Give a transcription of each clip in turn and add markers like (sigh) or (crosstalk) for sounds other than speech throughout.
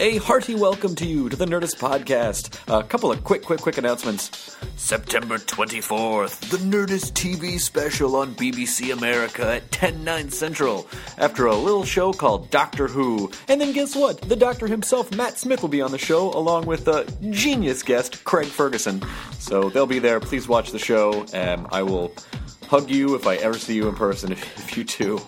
A hearty welcome to you to the Nerdist Podcast. A couple of quick, quick, quick announcements. September 24th, the Nerdist TV special on BBC America at 10, 9 central, after a little show called Doctor Who. And then guess what? The Doctor himself, Matt Smith, will be on the show, along with a genius guest, Craig Ferguson. So they'll be there. Please watch the show, and I will hug you if I ever see you in person, (laughs) if, if you do.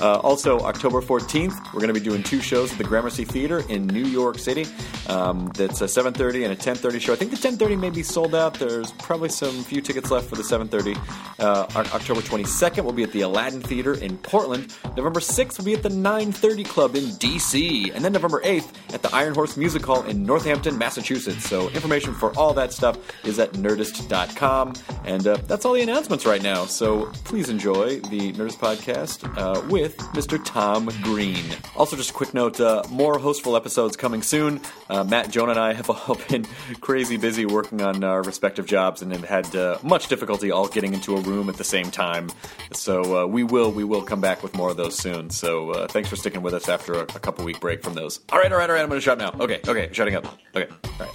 Uh, also, October 14th, we're going to be doing two shows at the Gramercy Theater in New York City. Um, that's a 7.30 and a 10.30 show. I think the 10.30 may be sold out. There's probably some few tickets left for the 7.30. Uh, October 22nd, we'll be at the Aladdin Theater in Portland. November 6th, we'll be at the 9.30 Club in D.C. And then November 8th at the Iron Horse Music Hall in Northampton, Massachusetts. So information for all that stuff is at nerdist.com. And uh, that's all the announcements right now. Please enjoy the Nerdist podcast uh, with Mr. Tom Green. Also, just a quick note uh, more hostful episodes coming soon. Uh, Matt, Jonah, and I have (laughs) all been crazy busy working on our respective jobs and have had uh, much difficulty all getting into a room at the same time. So uh, we will we will come back with more of those soon. So uh, thanks for sticking with us after a, a couple week break from those. All right, all right, all right. I'm going to shut now. Okay, okay, shutting up. Okay, all right.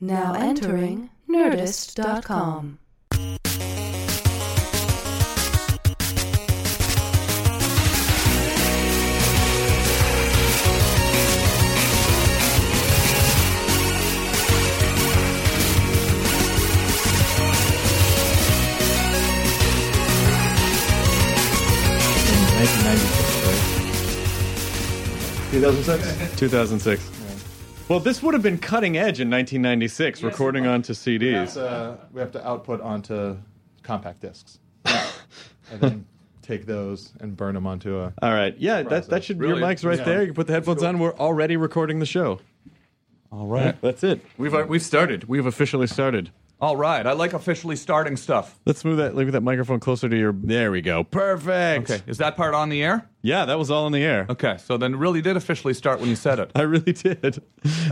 Now entering Nerdist.com. 1996, 2006? 2006. Well, this would have been cutting edge in 1996, recording onto CDs. Uh, we have to output onto compact discs. (laughs) and then take those and burn them onto a. All right, yeah, that, that should your Really? mic's right Yeah. there. You can put the headphones on. We're already recording the show. All right. That's it. We've uh, we've started. We've officially started. All right. I like officially starting stuff. Let's move that. Leave that microphone closer to your. There we go. Perfect. Okay. Is that part on the air? Yeah, that was all in the air. Okay. So then really did officially start when you said it. I really did.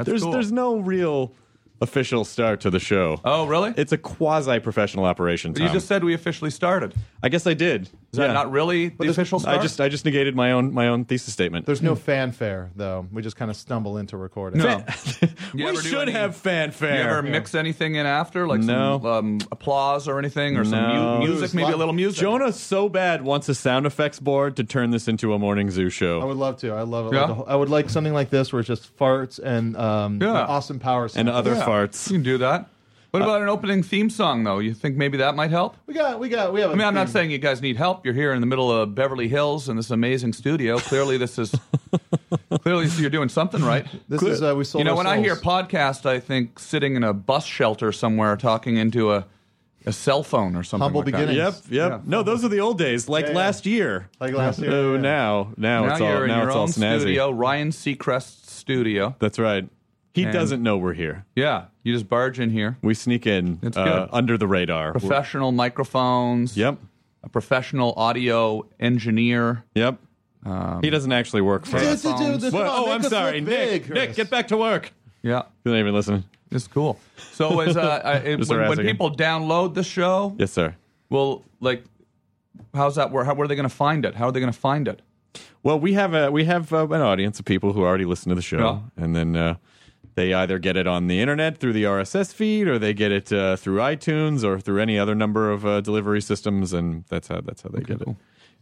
there's cool. there's no real official start to the show. Oh, really? It's a quasi professional operation. you just said we officially started. I guess I did. Is that not really the official start? I just I just negated my own my own thesis statement. There's no fanfare, though. We just kind of stumble into recording. No. You (laughs) we ever do should any- have fanfare. You ever mix anything in after, like No. some um, applause or anything, or some No. mu- music, maybe a little music? Jonah so bad wants a sound effects board to turn this into a morning zoo show. I would love to. I love it. Yeah? Like whole- I would like something like this where it's just farts and um, Yeah. awesome power And sounds. other Yeah. Farts. You can do that. What about an opening theme song, though? You think maybe that might help? We got, we got, we have. I mean, I'm not saying you guys need help. You're here in the middle of Beverly Hills in this amazing studio. Clearly, this is (laughs) clearly you're doing something right. This is uh, we sold. You know, our when I hear souls. podcast, I think sitting in a bus shelter somewhere talking into a a cell phone or something. Humble like that. beginnings. Yep, yep. Yeah. No, those are the old days, like Yeah, yeah. last year. Like last year, Oh, yeah. now, now, Now it's you're all in now your it's all own snazzy. studio, Ryan Seacrest's studio. That's right. He And- doesn't know we're here. Yeah, you just barge in here. We sneak in It's uh, good. under the radar. Professional microphones. Yep, A professional audio engineer. yep. Um, he doesn't actually work for us. dude, dude, this- What? come on, Oh, make I'm us sorry, look Nick. big, Nick, Chris. get back to work. Yeah, You're not even listening. it's cool. So, (laughs) is uh, uh, it- when, when harassing him. people download the show, Yes, sir. well, like, how's that work? How where are they going to find it? How are they going to find it? Well, we have a we have uh, an audience of people who already listen to the show, and then uh, they either get it on the internet through the RSS feed, or they get it uh, through iTunes, or through any other number of uh, delivery systems, and that's how that's how they get cool.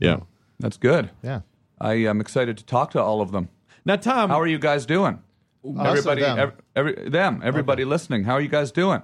it. Yeah. That's good. Yeah. I am excited to talk to all of them. Now, Tom, How are you guys doing? Us or Everybody, them? ev- every, them, everybody listening. How are you guys doing?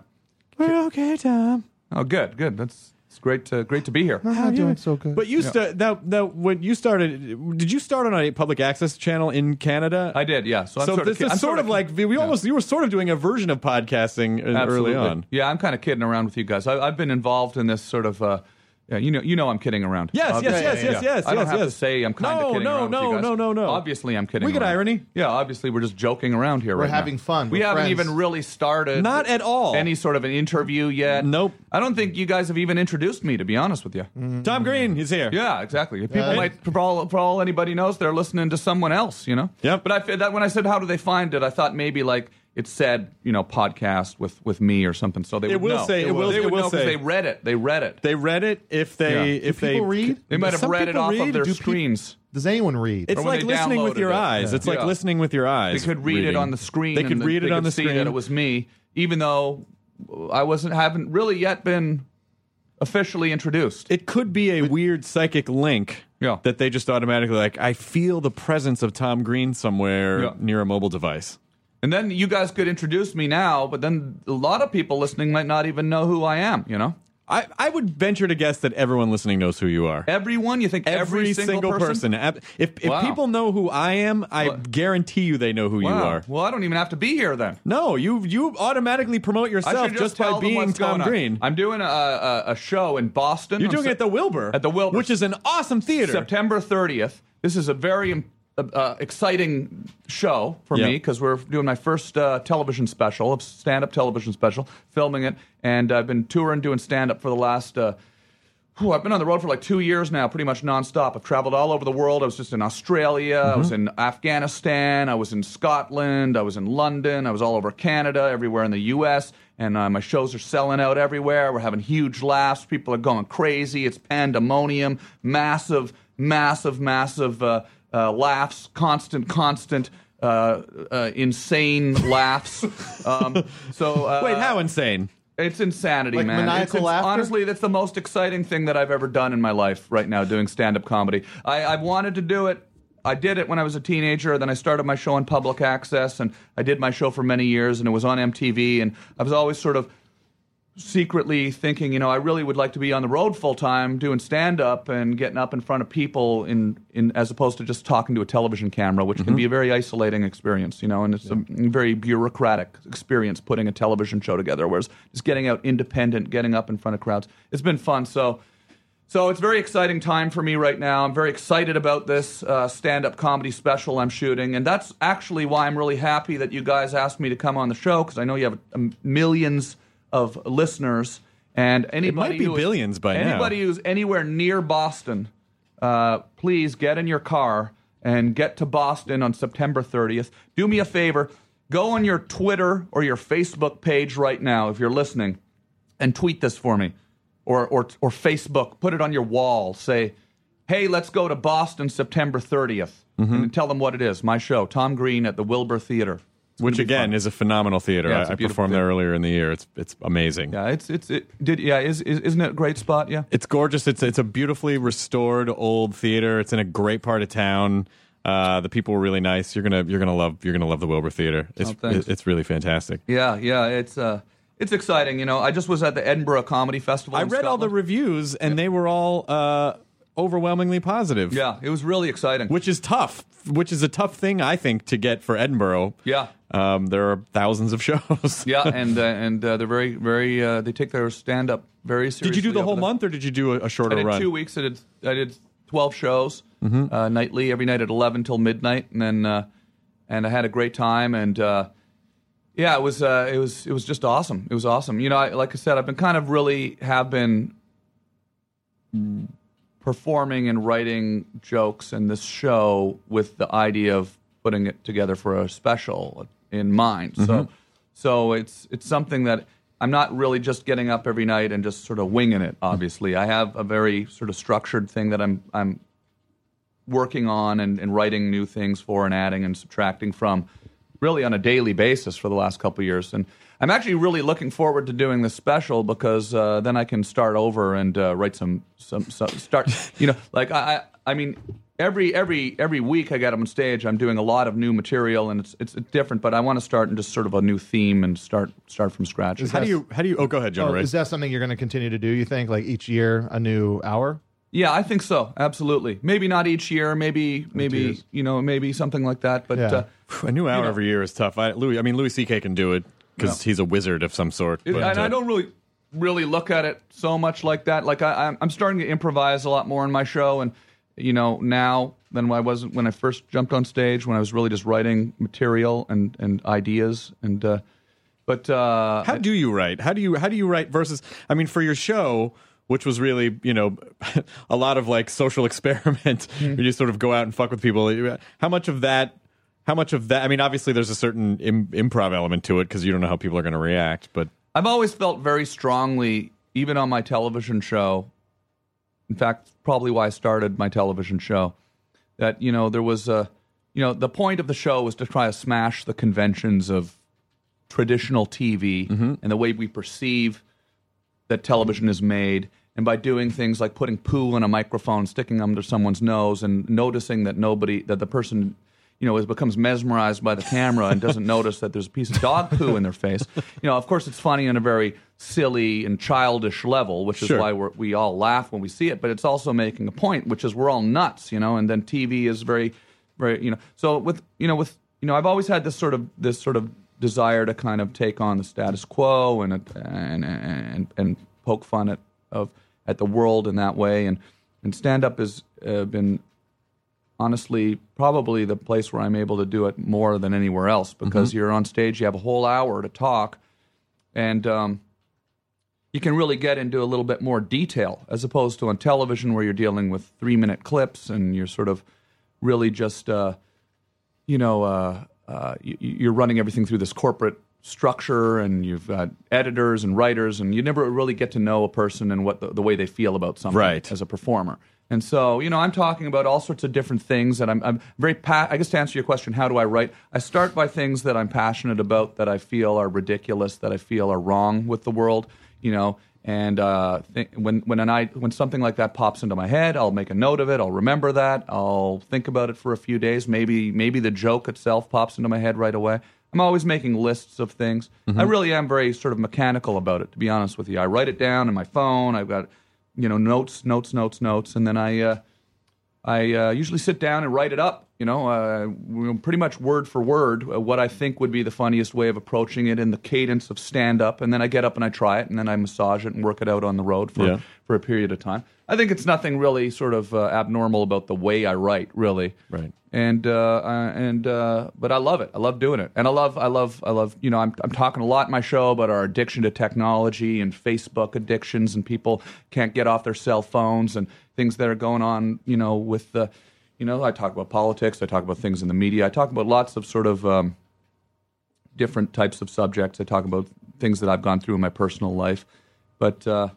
we're okay, Tom. Oh, good, good. That's it's great to great to be here. I'm doing so good. But you sta- now now when you started, did you start on a public access channel in Canada? I did, yeah. So I'm so sort this of, is I'm sort of like we almost you were sort of doing a version of podcasting Absolutely. early on. Yeah, I'm kind of kidding around with you guys. I, I've been involved in this sort of. Uh, yeah, you know, you know, I'm kidding around. Yes, yes, Obviously. yes, yes, yes, I don't yes, have to yes. say I'm kind No, of kidding no, around with no, you no, no, no. Obviously, I'm kidding. We get around. irony. Yeah, obviously, we're just joking around here. We're right now. having fun. We We're haven't friends. even really started. Not at all. Any sort of an interview yet. Nope. I don't think you guys have even introduced me, to be honest with you. Mm-hmm. Tom Green, he's here. Yeah, exactly. People Yeah. might, for all, for all anybody knows, they're listening to someone else, you know. Yep. But I fe- that when I said how do they find it, I thought maybe like it said you know podcast with with me or something. So they It would will know. say- they it will- they it would will know 'cause say- they read it. They read it. They read it if they Yeah. if Do they people read? They might have Some read it people off read. of their Do pe- screens. Does anyone read? It's like listening with your it. eyes. Yeah. It's like Yeah. listening with your eyes. They could read it on the screen. They could read they it on could the see screen. that it was me, even though I wasn't haven't really yet been officially introduced. It could be a weird psychic link Yeah. that they just automatically like. I feel the presence of Tom Green somewhere Yeah. near a mobile device. And then you guys could introduce me now, but then a lot of people listening might not even know who I am. You know, I, I would venture to guess that everyone listening knows who you are. everyone. You think every, single, person. Ab- If if Wow. people know who I am, I What? guarantee you they know who you are. Well, I don't even have to be here then. No, you you automatically promote yourself just, just, by being Tom. Green. I'm doing a, a, a show in Boston. You're doing it at the Wilbur, At the Wilbur. which is an awesome theater. September 30th. This is a very uh, uh, exciting show for Yeah. me because we're doing my first uh, television special, a stand-up television special, filming it, and I've been touring doing stand-up for the last. Uh, whew, I've been on the road for like two years now, pretty much nonstop. I've traveled all over the world. I was just in Australia. I was in Afghanistan. I was in Scotland. I was in London. I was all over Canada, everywhere in the U.S. And uh, my shows are selling out everywhere. We're having huge laughs. People are going crazy. It's pandemonium. Massive, massive, massive uh, laughs. Constant, constant. Uh, uh, insane laughs. Um, so uh, Wait, how insane? it's insanity, Like man. It's- maniacal it's- laughter? Honestly, that's the most exciting thing that I've ever done in my life right now, doing stand up comedy. I, I've wanted to do it. I did it when I was a teenager. Then I started my show on public access, and I did my show for many years, and it was on MTV. And I was always sort of secretly thinking, you know, I really would like to be on the road full time doing stand up and getting up in front of people in, in as opposed to just talking to a television camera, which can be a very isolating experience, you know, and it's a very bureaucratic experience putting a television show together. Whereas just getting out independent, getting up in front of crowds, it's been fun. So so it's a very exciting time for me right now. I'm very excited about this uh, stand-up comedy special I'm shooting, and that's actually why I'm really happy that you guys asked me to come on the show because I know you have millions of listeners, and anybody be who is- billions by now. anybody who's anywhere near Boston, uh, please get in your car and get to Boston on September 30th. Do me a favor, go on your Twitter or your Facebook page right now if you're listening, and tweet this for me, or or or Facebook. Put it on your wall. Say, "Hey, let's go to Boston September 30th," Mm-hmm. and tell them what it is. My show, Tom Green at the Wilbur Theater. Which again fun. is a phenomenal theater. Yeah, I, a I beautiful performed there earlier in the year. It's it's amazing. yeah, it's it's it did yeah is, is isn't it a great spot? Yeah. It's gorgeous. It's it's a beautifully restored old theater. It's in a great part of town. Uh, the people were really nice. You're gonna you're gonna love you're gonna love the Wilbur Theater. It's Oh, it's really fantastic. Yeah, yeah, it's uh, it's exciting. You know, I just was at the Edinburgh Comedy Festival. I read all the reviews and they were all uh, overwhelmingly positive. yeah, it was really exciting. which is tough. Which is a tough thing I think to get for Edinburgh. Yeah. um, there are thousands of (laughs) shows. yeah, and uh, and uh, they're very very uh, they take their stand up very seriously. Did you do the whole month or did you do a, a shorter I did run? two weeks. I did I did twelve shows Mm-hmm. uh, nightly, every night at eleven till midnight, and then uh, and I had a great time. And uh, yeah, it was uh, it was it was just awesome. It was awesome. You know, I, like I said, I've been kind of really have been performing and writing jokes in this show with the idea of putting it together for a special in mind. So mm-hmm. so it's it's something that I'm not really just getting up every night and just sort of winging it, obviously. I have a very sort of structured thing that I'm I'm working on and, and writing new things for and adding and subtracting from really on a daily basis for the last couple of years. And I'm actually really looking forward to doing this special because uh, then I can start over and uh, write some, some, some start, (laughs) you know, like I, I, I mean, every, every, every week I get up on stage, I'm doing a lot of new material and it's, it's different, but I want to start in just sort of a new theme and start, start from scratch. How do you how do you oh go ahead, John Oh, is that something you're going to continue to do? You think like each year a new hour? Yeah, I think so. Absolutely. Maybe not each year. Maybe, maybe years. you know, maybe something like that. But Yeah. uh, a new hour know. every year is tough. I, Louis, I mean Louis C.K. can do it because he's a wizard of some sort. It- but, and I uh, don't really really look at it so much like that. Like I, I'm- I'm starting to improvise a lot more in my show, and you know now than I wasn't when I first jumped on stage when I was really just writing material and and ideas and. Uh, but uh, How do you write? How do you how do you write versus? I mean, for your show, which was really you know (laughs) a lot of like social (laughs) experiment, Hmm. where you sort of go out and fuck with people. How much of that how much of that? I mean, obviously, there's a certain Im- improv element to it because you don't know how people are going to react. But I've always felt very strongly, even on my television show. In fact, probably why I started my television show, that you know there was a, you know, the point of the show was to try to smash the conventions of traditional TV mm-hmm. and the way we perceive that television is made. And by doing things like putting poo in a microphone, sticking them under someone's nose, and noticing that nobody, that the person, you know, is, becomes mesmerized by the camera and doesn't notice that there's a piece of dog poo in their face. You know, of course, it's funny on a very silly and childish level, which is Sure. why we're, we all laugh when we see it. But it's also making a point, which is we're all nuts, you know. And then TV is very, very, you know. So with, you know, with, you know, I've always had this sort of this sort of desire to kind of take on the status quo and and and and poke fun at of at the world in that way and and stand up has uh, been honestly probably the place where I'm able to do it more than anywhere else because you're on stage you have a whole hour to talk and um, you can really get into a little bit more detail as opposed to on television where you're dealing with three minute clips and you're sort of really just uh, you know, uh, uh, you're running everything through this corporate structure, and you've got editors and writers, and you never really get to know a person and what the, the way they feel about something Right. as a performer. And so, you know, I'm talking about all sorts of different things that I'm, I'm very. Pa- I guess to answer your question, how do I write? I start by things that I'm passionate about, that I feel are ridiculous, that I feel are wrong with the world. You know, and uh, th- when when an I when something like that pops into my head, I'll make a note of it. I'll remember that. I'll think about it for a few days. Maybe maybe the joke itself pops into my head right away. I'm always making lists of things. I really am very sort of mechanical about it, to be honest with you. I write it down in my phone. I've got you know notes, notes, notes, notes, and then I. Uh, I uh, usually sit down and write it up, you know, uh, pretty much word for word, uh, what I think would be the funniest way of approaching it in the cadence of stand up. And then I get up and I try it, and then I massage it and work it out on the road for, Yeah. for a period of time. I think it's nothing really sort of uh, abnormal about the way I write, really. Right. And uh, uh, and uh, but I love it. I love doing it, and I love I love I love you know I'm I'm talking a lot in my show about our addiction to technology and Facebook addictions, and people can't get off their cell phones and things that are going on. You know with the you know I talk about politics. I talk about things in the media. I talk about lots of sort of um, different types of subjects. I talk about things that I've gone through in my personal life, but uh,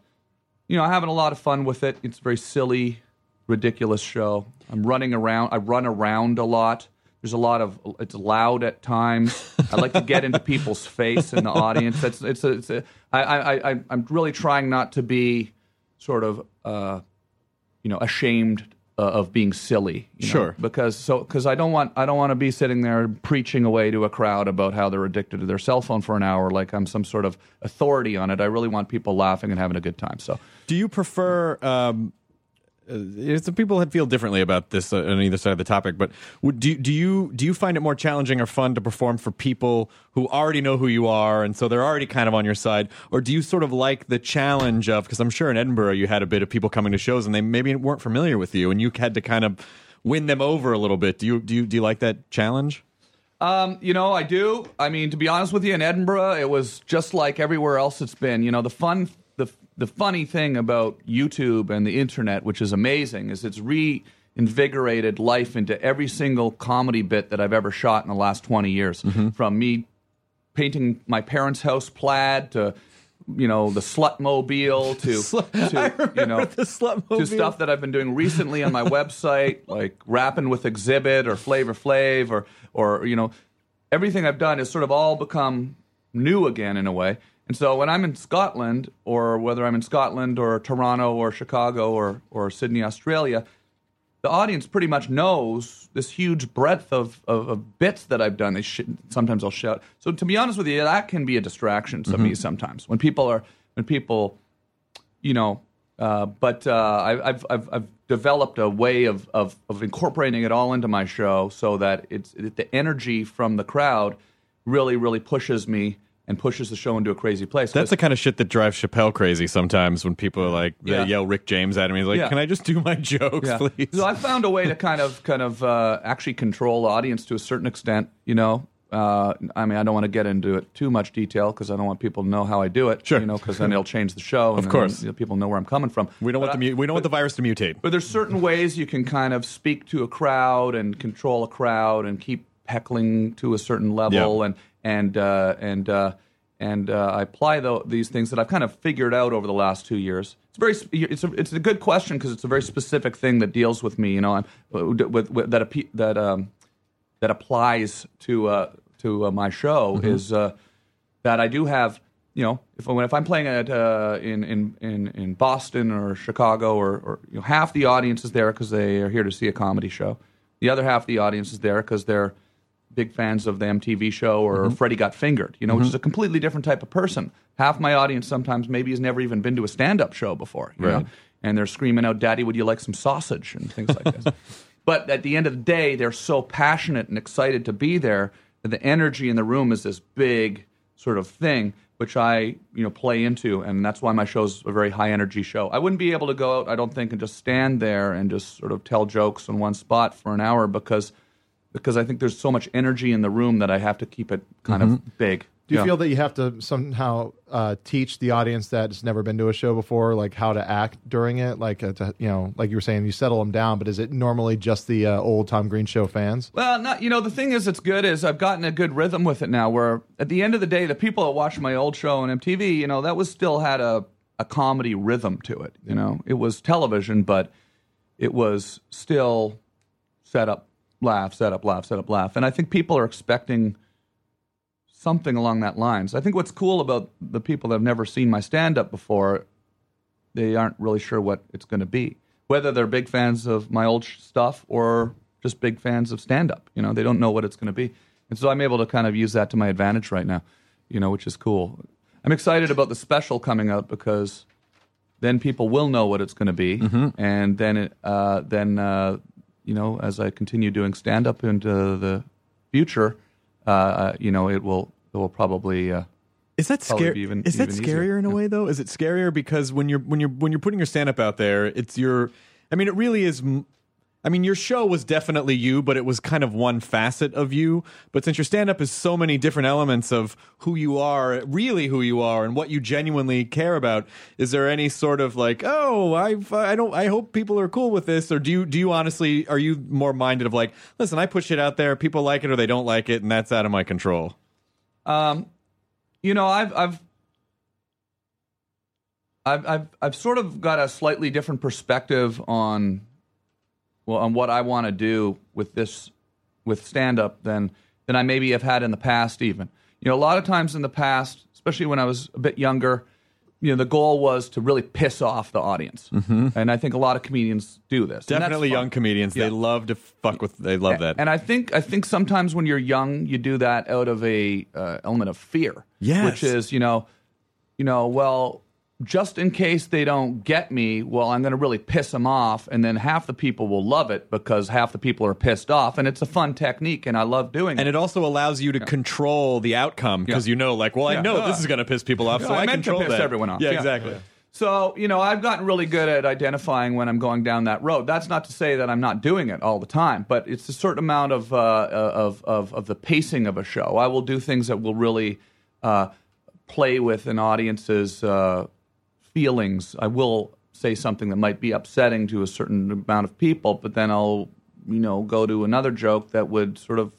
you know, I'm having a lot of fun with it. It's a very silly, ridiculous show. I'm running around. I run around a lot. There's a lot of. It's loud at times. I like to get into people's face in the audience. That's. It's a. It's a I, I. I. I'm really trying not to be, sort of, uh, you know, ashamed uh, of being silly. you know, Sure. because so because I don't want I don't want to be sitting there preaching away to a crowd about how they're addicted to their cell phone for an hour like I'm some sort of authority on it. I really want people laughing and having a good time. So Do you prefer? Um, uh, some people feel differently about this uh, on either side of the topic, but would, do do you do you find it more challenging or fun to perform for people who already know who you are and so they're already kind of on your side, or do you sort of like the challenge of? Because I'm sure in Edinburgh you had a bit of people coming to shows and they maybe weren't familiar with you, and you had to kind of win them over a little bit. Do you do you do you like that challenge? Um, you know, I do. I mean, to be honest with you, in Edinburgh, it was just like everywhere else it's been. You know, the fun, the funny thing about YouTube and the internet, which is amazing, is it's reinvigorated life into every single comedy bit that I've ever shot in the last twenty years. Mm-hmm. From me painting my parents' house plaid to you know the slut mobile (laughs) to, to you know the slut to stuff that I've been doing recently on my (laughs) website, like rapping with Xzibit or Flavor Flav, or or you know, everything I've done has sort of all become new again in a way. And so when I'm in Scotland, or whether I'm in Scotland or Toronto or Chicago or or Sydney, Australia, the audience pretty much knows this huge breadth of, of, of bits that I've done. They sh- sometimes I'll shout. So to be honest with you, that can be a distraction to me sometimes when people are when people you know. Uh, but uh, I, I've, I've I've developed a way of, of of incorporating it all into my show so that it's it, the energy from the crowd really really pushes me and pushes the show into a crazy place. That's the kind of shit that drives Chappelle crazy sometimes when people are like they Yeah. yell Rick James at him. He's like, Yeah. "Can I just do my (laughs) jokes, Yeah. please?" So I found a way to kind of kind of uh, actually control the audience to a certain extent. You know, uh, I mean, I don't want to get into it too much detail because I don't want people to know how I do it. Sure. You know, because then it'll change the show. (laughs) And Of then, course. you know, people know where I'm coming from. we don't But want the I- mu- we don't want the virus to mutate. But there's certain ways you can kind of speak to a crowd and control a crowd and keep heckling to a certain level and and uh, and uh, and uh, I apply tho- these things that I've kind of figured out over the last two years. It's very it's a it's a good question because it's a very specific thing that deals with me. You know, I'm, with, with, that that um, that applies to uh, to uh, my show is uh, that I do have. You know, if if I'm playing at uh, in, in in in Boston or Chicago or, or you know, half the audience is there because they are here to see a comedy show. The other half of the audience is there because they're big fans of the MTV show or mm-hmm. Freddie Got Fingered, you know, which mm-hmm. is a completely different type of person. Half my audience sometimes maybe has never even been to a stand up show before, you know, and they're screaming out, Daddy, would you like some sausage? and things like this. (laughs) but at the end of the day, they're so passionate and excited to be there that the energy in the room is this big sort of thing. Which I, you know, play into, and that's why my show's a very high energy show. I wouldn't be able to go out, I don't think, and just stand there and just sort of tell jokes in one spot for an hour because because I think there's so much energy in the room that I have to keep it kind of big. Do you Yeah. feel that you have to somehow uh, teach the audience that that's never been to a show before, like how to act during it? Like, uh, to, you know, like you were saying, you settle them down, but is it normally just the uh, old Tom Green show fans? Well, not you know the thing is it's good is I've gotten a good rhythm with it now. Where at the end of the day, the people that watched my old show on MTV, you know, that was still had a a comedy rhythm to it. You know, it was television, but it was still set up, laugh, set up, laugh, set up, laugh. And I think people are expecting something along that lines. I think what's cool about the people that have never seen my stand up before, they aren't really sure what it's going to be. Whether they're big fans of my old sh- stuff or just big fans of stand up, you know, they don't know what it's going to be. And so I'm able to kind of use that to my advantage right now, you know, which is cool. I'm excited about the special coming out because then people will know what it's going to be, and then it, uh, then uh, you know, as I continue doing stand up into the future, uh, uh, you know, it will it will probably. Uh, Is that scary? even- is that scarier easier. in a way though? Is it scarier because when you're when you're when you're putting your stand up out there, it's your. I mean, it really is. m- I mean, your show was definitely you, but it was kind of one facet of you. But since your stand up is so many different elements of who you are, really who you are, and what you genuinely care about, is there any sort of like, oh, I, I don't, I hope people are cool with this, or do you, do you honestly, are you more minded of like, listen, I push it out there, people like it or they don't like it, and that's out of my control. Um, you know, I've I've I've I've I've sort of got a slightly different perspective on well on what I want to do with this with stand up than than I maybe have had in the past even. You know, a lot of times in the past, especially when I was a bit younger, you know, the goal was to really piss off the audience. Mm-hmm. And I think a lot of comedians do this. Definitely young comedians. Yeah. They love to fuck with. They love that. And I think I think sometimes when you're young, you do that out of a uh, element of fear. Yes. Which is, you know, you know, well, just in case they don't get me, well, I'm going to really piss them off, and then half the people will love it because half the people are pissed off, and it's a fun technique, and I love doing it. and it. also allows you to control the outcome because Yeah. you know, like, well, I know Yeah. this is going to piss people off, Yeah, so I I, meant to control piss that. everyone off. Yeah, Yeah. exactly. So, you know, I've gotten really good at identifying when I'm going down that road. That's not to say that I'm not doing it all the time, but it's a certain amount of uh, of, of of the pacing of a show. I will do things that will really uh, play with an audience's uh, feelings. I will say something that might be upsetting to a certain amount of people, but then I'll, you know, go to another joke that would sort of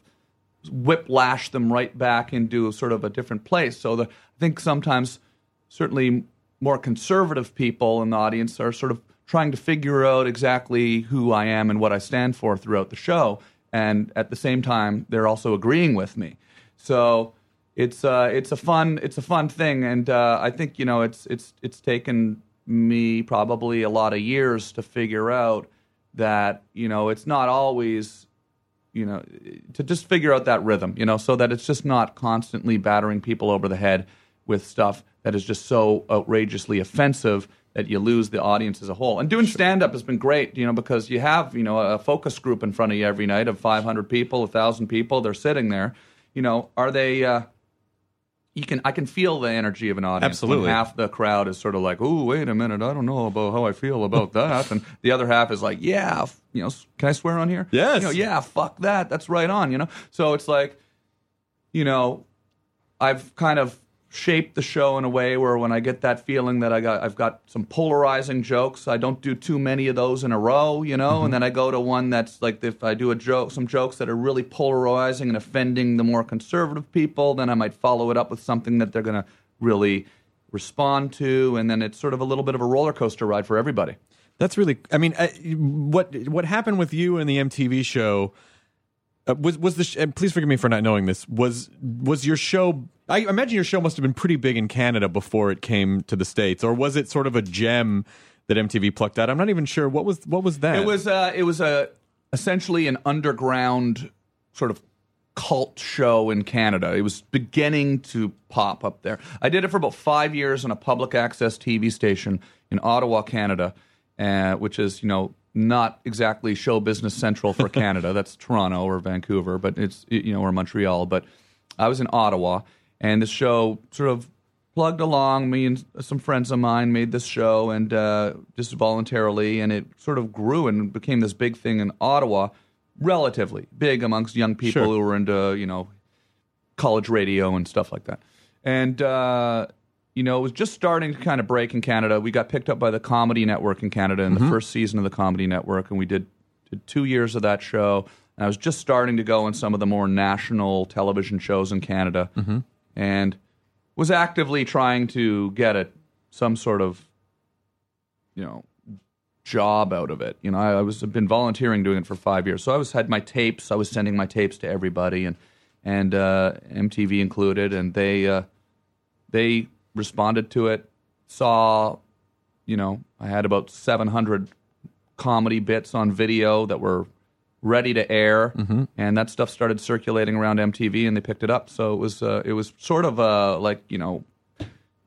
whiplash them right back into sort of a different place. So the, I think sometimes, certainly, more conservative people in the audience are sort of trying to figure out exactly who I am and what I stand for throughout the show, and at the same time, they're also agreeing with me. So it's uh, it's a fun it's a fun thing, and uh, I think you know it's it's it's taken me probably a lot of years to figure out that you know it's not always you know, to just figure out that rhythm, you know, so that it's just not constantly battering people over the head with stuff that is just so outrageously offensive that you lose the audience as a whole. And doing stand up has been great, you know, because you have, you know, a focus group in front of you every night of 500 people, 1,000 people, they're sitting there. You know, are they uh you can I can feel the energy of an audience. when Absolutely. half the crowd is sort of like, "Oh, wait a minute, I don't know about how I feel about that," and the other half is like, "Yeah, f- you know, can I swear on here? Yes. You know, yeah, fuck that. That's right on. You know, so it's like, you know, I've kind of shape the show in a way where when I get that feeling that I got I've got some polarizing jokes, I don't do too many of those in a row, you know, and mm-hmm. then I go to one that's like if I do a joke some jokes that are really polarizing and offending the more conservative people, then I might follow it up with something that they're going to really respond to and then it's sort of a little bit of a roller coaster ride for everybody. That's really. I mean, I, what what happened with you and the MTV show uh, was was the. Sh- and please forgive me for not knowing this. Was was your show? I imagine your show must have been pretty big in Canada before it came to the states, or was it sort of a gem that MTV plucked out? I'm not even sure. What was what was that? It was uh, it was a essentially an underground sort of cult show in Canada. It was beginning to pop up there. I did it for about five years on a public access TV station in Ottawa, Canada, uh, which is you know not exactly show business central for (laughs) Canada. That's Toronto or Vancouver, but it's you know or Montreal. But I was in Ottawa, and this show sort of plugged along. Me and some friends of mine made this show, and uh, just voluntarily, and it sort of grew and became this big thing in Ottawa. Relatively big amongst young people Sure. who were into you know college radio and stuff like that. And uh, you know, it was just starting to kind of break in Canada. We got picked up by the Comedy Network in Canada in the first season of the Comedy Network, and we did, did two years of that show. And I was just starting to go on some of the more national television shows in Canada, and was actively trying to get a some sort of, you know, job out of it. You know, I, I was I've been volunteering doing it for five years, so I was had my tapes. I was sending my tapes to everybody, and and uh, MTV included, and they uh, they responded to it. Saw, you know, I had about seven hundred comedy bits on video that were ready to air, and that stuff started circulating around MTV, and they picked it up. So it was uh, it was sort of uh, like you know,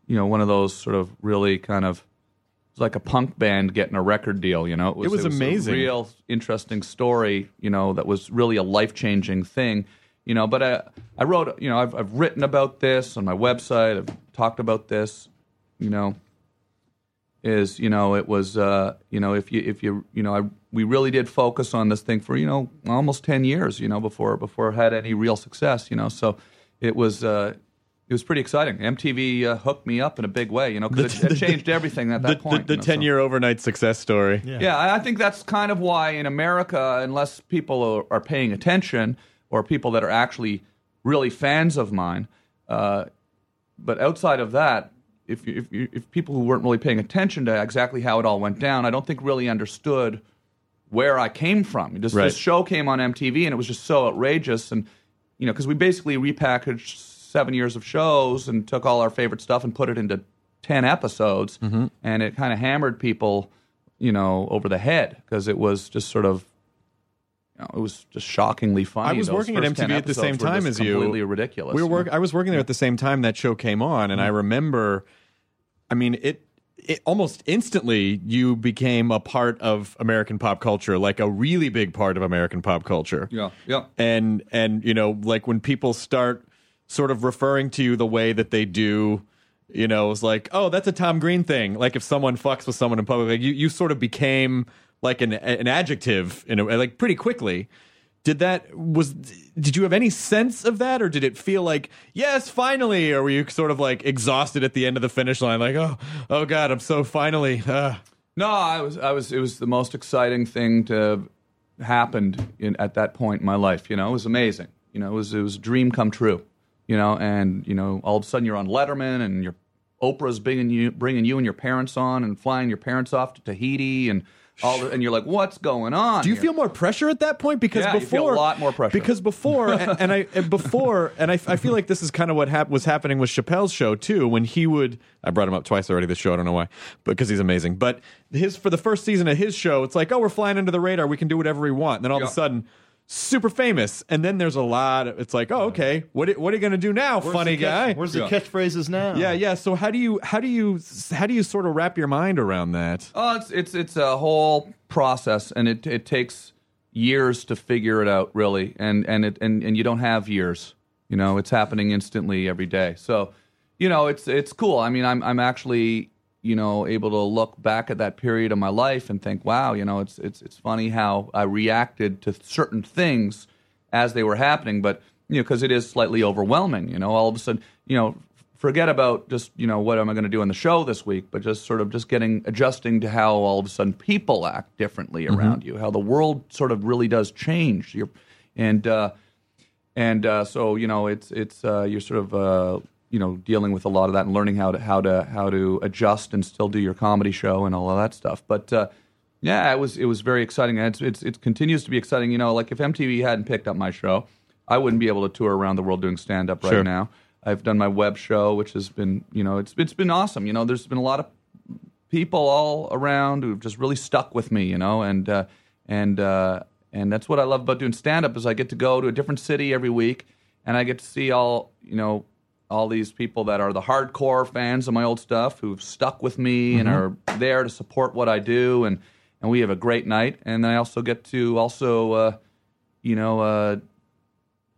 you know, one of those sort of really kind of it was like a punk band getting a record deal. You know, it was, was amazing. A real interesting story. You know, that was really a life changing thing. You know, but I I wrote you know I've I've written about this on my website. I've talked about this. You know, is you know it was uh, you know if you if you you know I, we really did focus on this thing for you know almost ten years you know before before it had any real success you know so it was uh, it was pretty exciting. MTV uh, hooked me up in a big way you know because it, it changed everything at the, that point. the, you the know, so- 10 year overnight success story. yeah, I I think that's kind of why in America, unless people are, are paying attention or people that are actually really fans of mine, uh, but outside of that, if, you, if, you, if people who weren't really paying attention to exactly how it all went down, I don't think really understood where I came from. This, Right. this show came on MTV and it was just so outrageous, and you know, because we basically repackaged seven years of shows and took all our favorite stuff and put it into ten episodes, Mm-hmm. and it kind of hammered people, you know, over the head because it was just sort of. Know, it was just shockingly funny. I was Those working at first 10 MTV at the same were time just as you. Completely ridiculous. We were work. I was working there at the same time that show came on, and I Mm-hmm. remember. I mean, it. It almost instantly you became a part of American pop culture, like a really big part of American pop culture. Yeah, yeah. and and you know like when people start sort of referring to you the way that they do you know it's like oh that's a tom green thing like if someone fucks with someone in public like you, you sort of became like an an adjective in a, like pretty quickly did that was did you have any sense of that or did it feel like yes finally or were you sort of like exhausted at the end of the finish line like oh oh god i'm so finally uh. No, I was, I was. It was the most exciting thing to have happened in, at that point in my life. You know, it was amazing. You know, it was it was a dream come true. You know, and you know, all of a sudden you're on Letterman, and your Oprah's bringing you bringing you and your parents on, and flying your parents off to Tahiti, and all, the, and you're like, what's going on? Do you here? feel more pressure at that point? Because Yeah, you before, feel a lot more pressure. Because before, (laughs) and, and I and before, and I, I feel like this is kind of what hap- was happening with Chappelle's show too. When he would, I brought him up twice already. This show, I don't know why, because he's amazing. But his for the first season of his show, it's like, oh, we're flying under the radar. We can do whatever we want. And then all of a sudden. Super famous, and then there's a lot. Of, it's like, oh, okay. What are- what are you gonna do now, Where's funny the catch- guy? Where's the Yeah. catchphrases now? yeah, yeah. So how do you how do you how do you sort of wrap your mind around that? Oh, it's it's it's a whole process, and it it takes years to figure it out, really, and and it and, and you don't have years. You know, it's happening instantly every day. So, you know, it's it's cool. I mean, I'm I'm actually you know able to look back at that period of my life and think, wow, you know, it's it's it's funny how I reacted to certain things as they were happening, but you know, because it is slightly overwhelming. You know, all of a sudden, you know, forget about just you know what am I going to do on the show this week, but just sort of just getting adjusting to how all of a sudden people act differently around you, how the world sort of really does change. You're, and uh, and uh, so you know it's it's uh, you're sort of uh, you know dealing with a lot of that and learning how to how to how to adjust and still do your comedy show and all of that stuff. But uh, yeah, it was it was very exciting. And it's, it's it continues to be exciting. You know, like if MTV hadn't picked up my show, I wouldn't be able to tour around the world doing stand up right Sure. now. I've done my web show, which has been you know it's it's been awesome. You know, there's been a lot of people all around who've just really stuck with me, you know, and uh, and uh, and that's what I love about doing stand up is I get to go to a different city every week, and I get to see all you know all these people that are the hardcore fans of my old stuff who've stuck with me and are there to support what I do, and and we have a great night, and I also get to also uh, you know uh,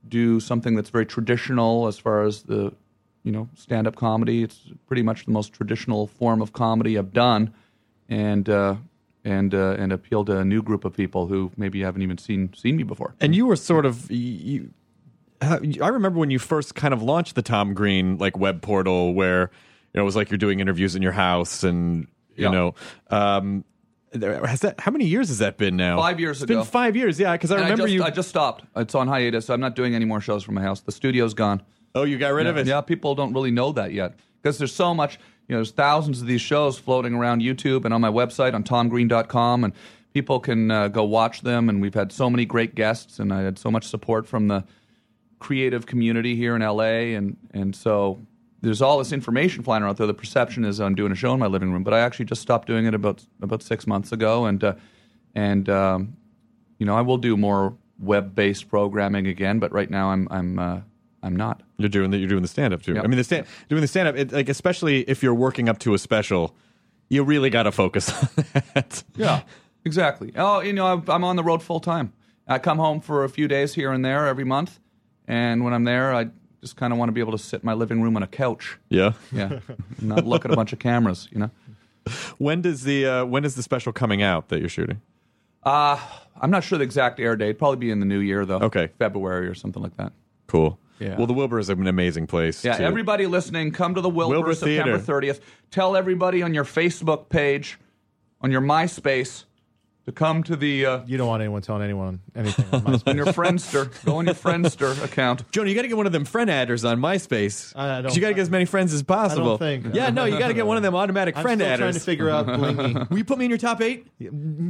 do something that's very traditional as far as the you know stand-up comedy. It's pretty much the most traditional form of comedy I've done, and uh, and uh, and appeal to a new group of people who maybe haven't even seen seen me before. And you were sort of you, I remember when you first kind of launched the Tom Green like web portal where you know it was like you're doing interviews in your house and you Yeah. know um there- has that how many years has that been now? Five years It's been ago. 5 years. Yeah, cuz I And remember just, you I just stopped. It's on hiatus. So I'm not doing any more shows from my house. The studio's gone. Oh, you got rid of it. Yeah, people don't really know that yet because there's so much. You know, there's thousands of these shows floating around YouTube and on my website on tomgreen.com, and people can uh, go watch them. And we've had so many great guests, and I had so much support from the creative community here in LA, and and so there's all this information flying around there. The perception is I'm doing a show in my living room, but I actually just stopped doing it about about six months ago, and uh, and um, you know I will do more web-based programming again, but right now I'm I'm uh, I'm not. You're doing the, you're doing the stand up too. Yep. I mean the stand doing the stand up like especially if you're working up to a special, you really got to focus on that. Yeah, exactly. Oh, you know, I'm on the road full time. I come home for a few days here and there every month, and when I'm there, I just kind of want to be able to sit in my living room on a couch. Yeah. Yeah, and not look at a bunch of cameras. You know. When does the uh, when is the special coming out that you're shooting? Uh, I'm not sure the exact air date. Probably be in the new year though. Okay. February or something like that. Cool. Yeah. Well, the Wilbur is an amazing place. Yeah, to- everybody listening, come to the Wilbur, Wilbur September Theater. 30th. Tell everybody on your Facebook page, on your MySpace, to come to the uh, You don't want anyone telling anyone anything. On (laughs) MySpace. on your Friendster. Go on your Friendster account. Jonah, you got to get one of them friend adders on MySpace. I don't- 'Cause you got to get as many friends as possible. think- Yeah, no, you got to get one of them automatic I'm friend still adders. trying to figure out blingy. (laughs) Will you put me in your top eight?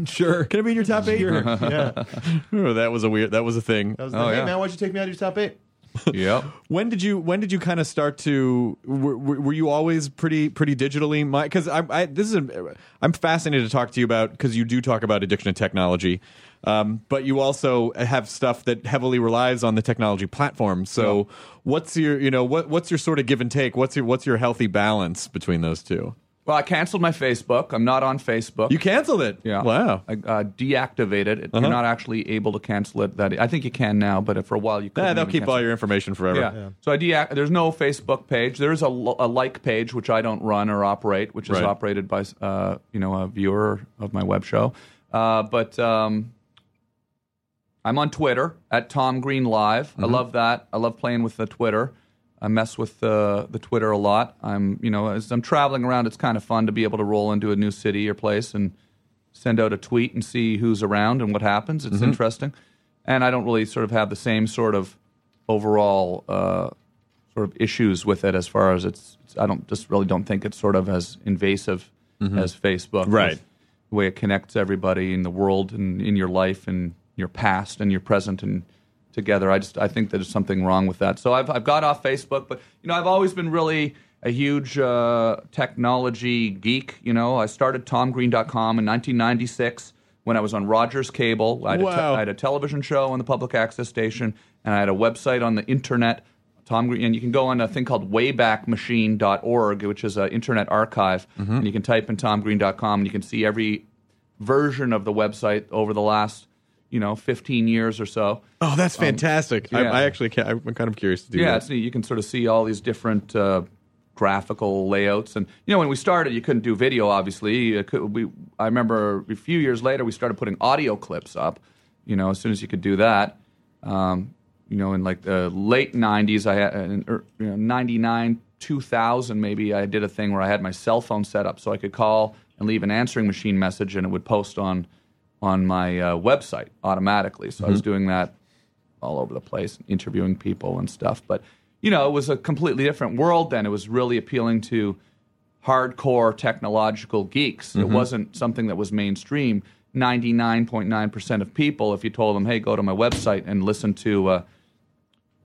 sure. Can I be in your top eight? yeah. (laughs) Oh, that was a weird. That was a thing. That was Oh, the, hey yeah. man, why'd you take me out of your top eight? Yep. (laughs) When did you when did you kind of start to were, were you always pretty pretty digitally my because I, I this is a, I'm fascinated to talk to you about because you do talk about addiction to technology um, but you also have stuff that heavily relies on the technology platform. So what's your you know what what's your sort of give and take? What's your what's your healthy balance between those two Well, I canceled my Facebook. I'm not on Facebook. you canceled it yeah. wow I uh, deactivated it. Uh-huh. You're not actually able to cancel it. That I think you can now, but for a while you couldn't. Nah, they'll keep cancel all it. your information forever Yeah. So I deact. There's no Facebook page. There's a, lo- a like page which I don't run or operate, which is Right. operated by uh, you know a viewer of my web show. Uh, but um, I'm on Twitter at Tom Green Live. I love that. I love playing with the Twitter. I mess with the the Twitter a lot. I'm you know as I'm traveling around, it's kind of fun to be able to roll into a new city or place and send out a tweet and see who's around and what happens. It's mm-hmm. interesting. And I don't really sort of have the same sort of overall uh, sort of issues with it as far as it's, it's. I don't just really don't think it's sort of as invasive mm-hmm. as Facebook. Right. The way it connects everybody in the world and in your life and your past and your present and together. I just I think there's something wrong with that. So I've I've got off Facebook, but you know I've always been really a huge uh, technology geek. You know I started TomGreen.com in 1996 when I was on Rogers Cable. I had, a, te- Wow. I had a television show on the public access station, and I had a website on the internet. Tom Green, and you can go on a thing called waybackmachine.org, which is an internet archive, Mm-hmm. and you can type in tomgreen.com, and you can see every version of the website over the last, you know, 15 years or so. oh that's fantastic I, yeah. I actually can, I'm kind of curious to do Yeah, that it's neat. You can sort of see all these different uh, graphical layouts, and you know, when we started, you couldn't do video. Obviously, could, we, I remember a few years later, we started putting audio clips up. You know, as soon as you could do that. Um, you know, in like the late '90s, I had, in, er, you know, '99, 2000 maybe I did a thing where I had my cell phone set up so I could call and leave an answering machine message and it would post on on my uh, website automatically. So I was doing that all over the place, interviewing people and stuff. But you know, it was a completely different world then. It was really appealing to hardcore technological geeks. It wasn't something that was mainstream. 99.9% of people, if you told them, hey, go to my website and listen to, uh,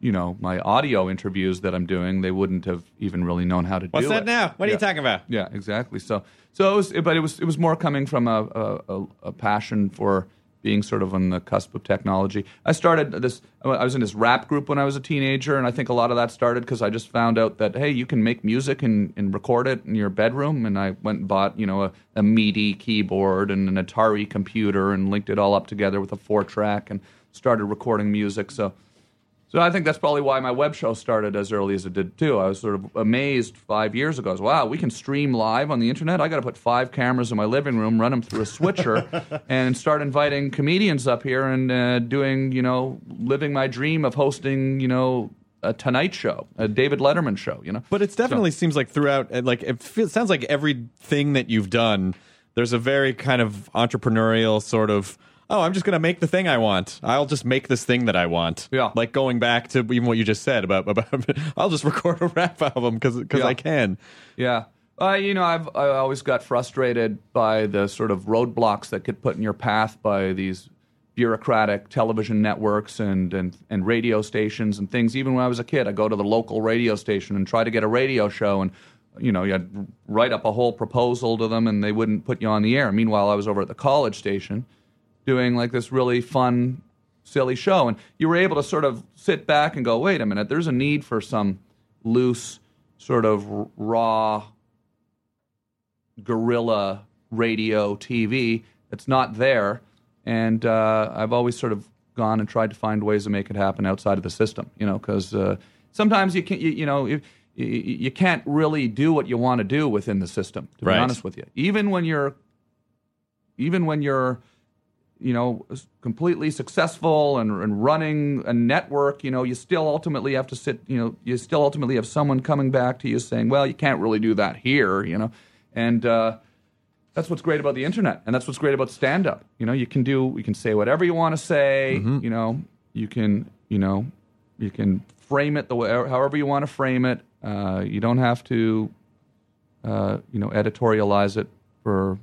you know, my audio interviews that I'm doing, they wouldn't have even really known how to What's do it. What's that now? What are you talking about? Yeah, exactly. So, so it was, but it was, it was more coming from a, a, a, a passion for being sort of on the cusp of technology. I started this. I was in this rap group when I was a teenager, and I think a lot of that started because I just found out that hey, you can make music and, and record it in your bedroom. And I went and bought you know a, a MIDI keyboard and an Atari computer and linked it all up together with a four track and started recording music. So. So I think that's probably why my web show started as early as it did too. I was sort of amazed five years ago. I was, wow, we can stream live on the internet. I got to put five cameras in my living room, run them through a switcher, (laughs) and start inviting comedians up here and uh, doing, you know, living my dream of hosting, you know, a Tonight Show, a David Letterman show. You know, But it definitely seems like throughout, uh, like it feels, sounds like everything that you've done, there's a very kind of entrepreneurial sort of. Oh, I'm just going to make the thing I want. I'll just make this thing that I want. Yeah. Like going back to even what you just said about about (laughs) I'll just record a rap album because Yeah. I can. Yeah. Uh, you know, I've I always got frustrated by the sort of roadblocks that get put in your path by these bureaucratic television networks and, and, and radio stations and things. Even when I was a kid, I go to the local radio station and try to get a radio show, and you know, you had to write up a whole proposal to them, and they wouldn't put you on the air. Meanwhile, I was over at the college station doing like this really fun, silly show, and you were able to sort of sit back and go, "Wait a minute, there's a need for some loose, sort of r- raw." guerrilla radio TV that's not there. And uh, I've always sort of gone and tried to find ways to make it happen outside of the system, you know, because uh, sometimes you can't, you, you know, if, you, you can't really do what you want to do within the system, to Right. be honest with you. Even when you're, even when you're, you know, completely successful and, and running a network, you know, you still ultimately have to sit, you know, you still ultimately have someone coming back to you saying, well, you can't really do that here, you know. And uh, that's what's great about the internet. And that's what's great about stand up. You know, you can do, you can say whatever you want to say, you know, you can, you know, you can frame it the way, however you want to frame it. Uh, you don't have to, uh, you know, editorialize it for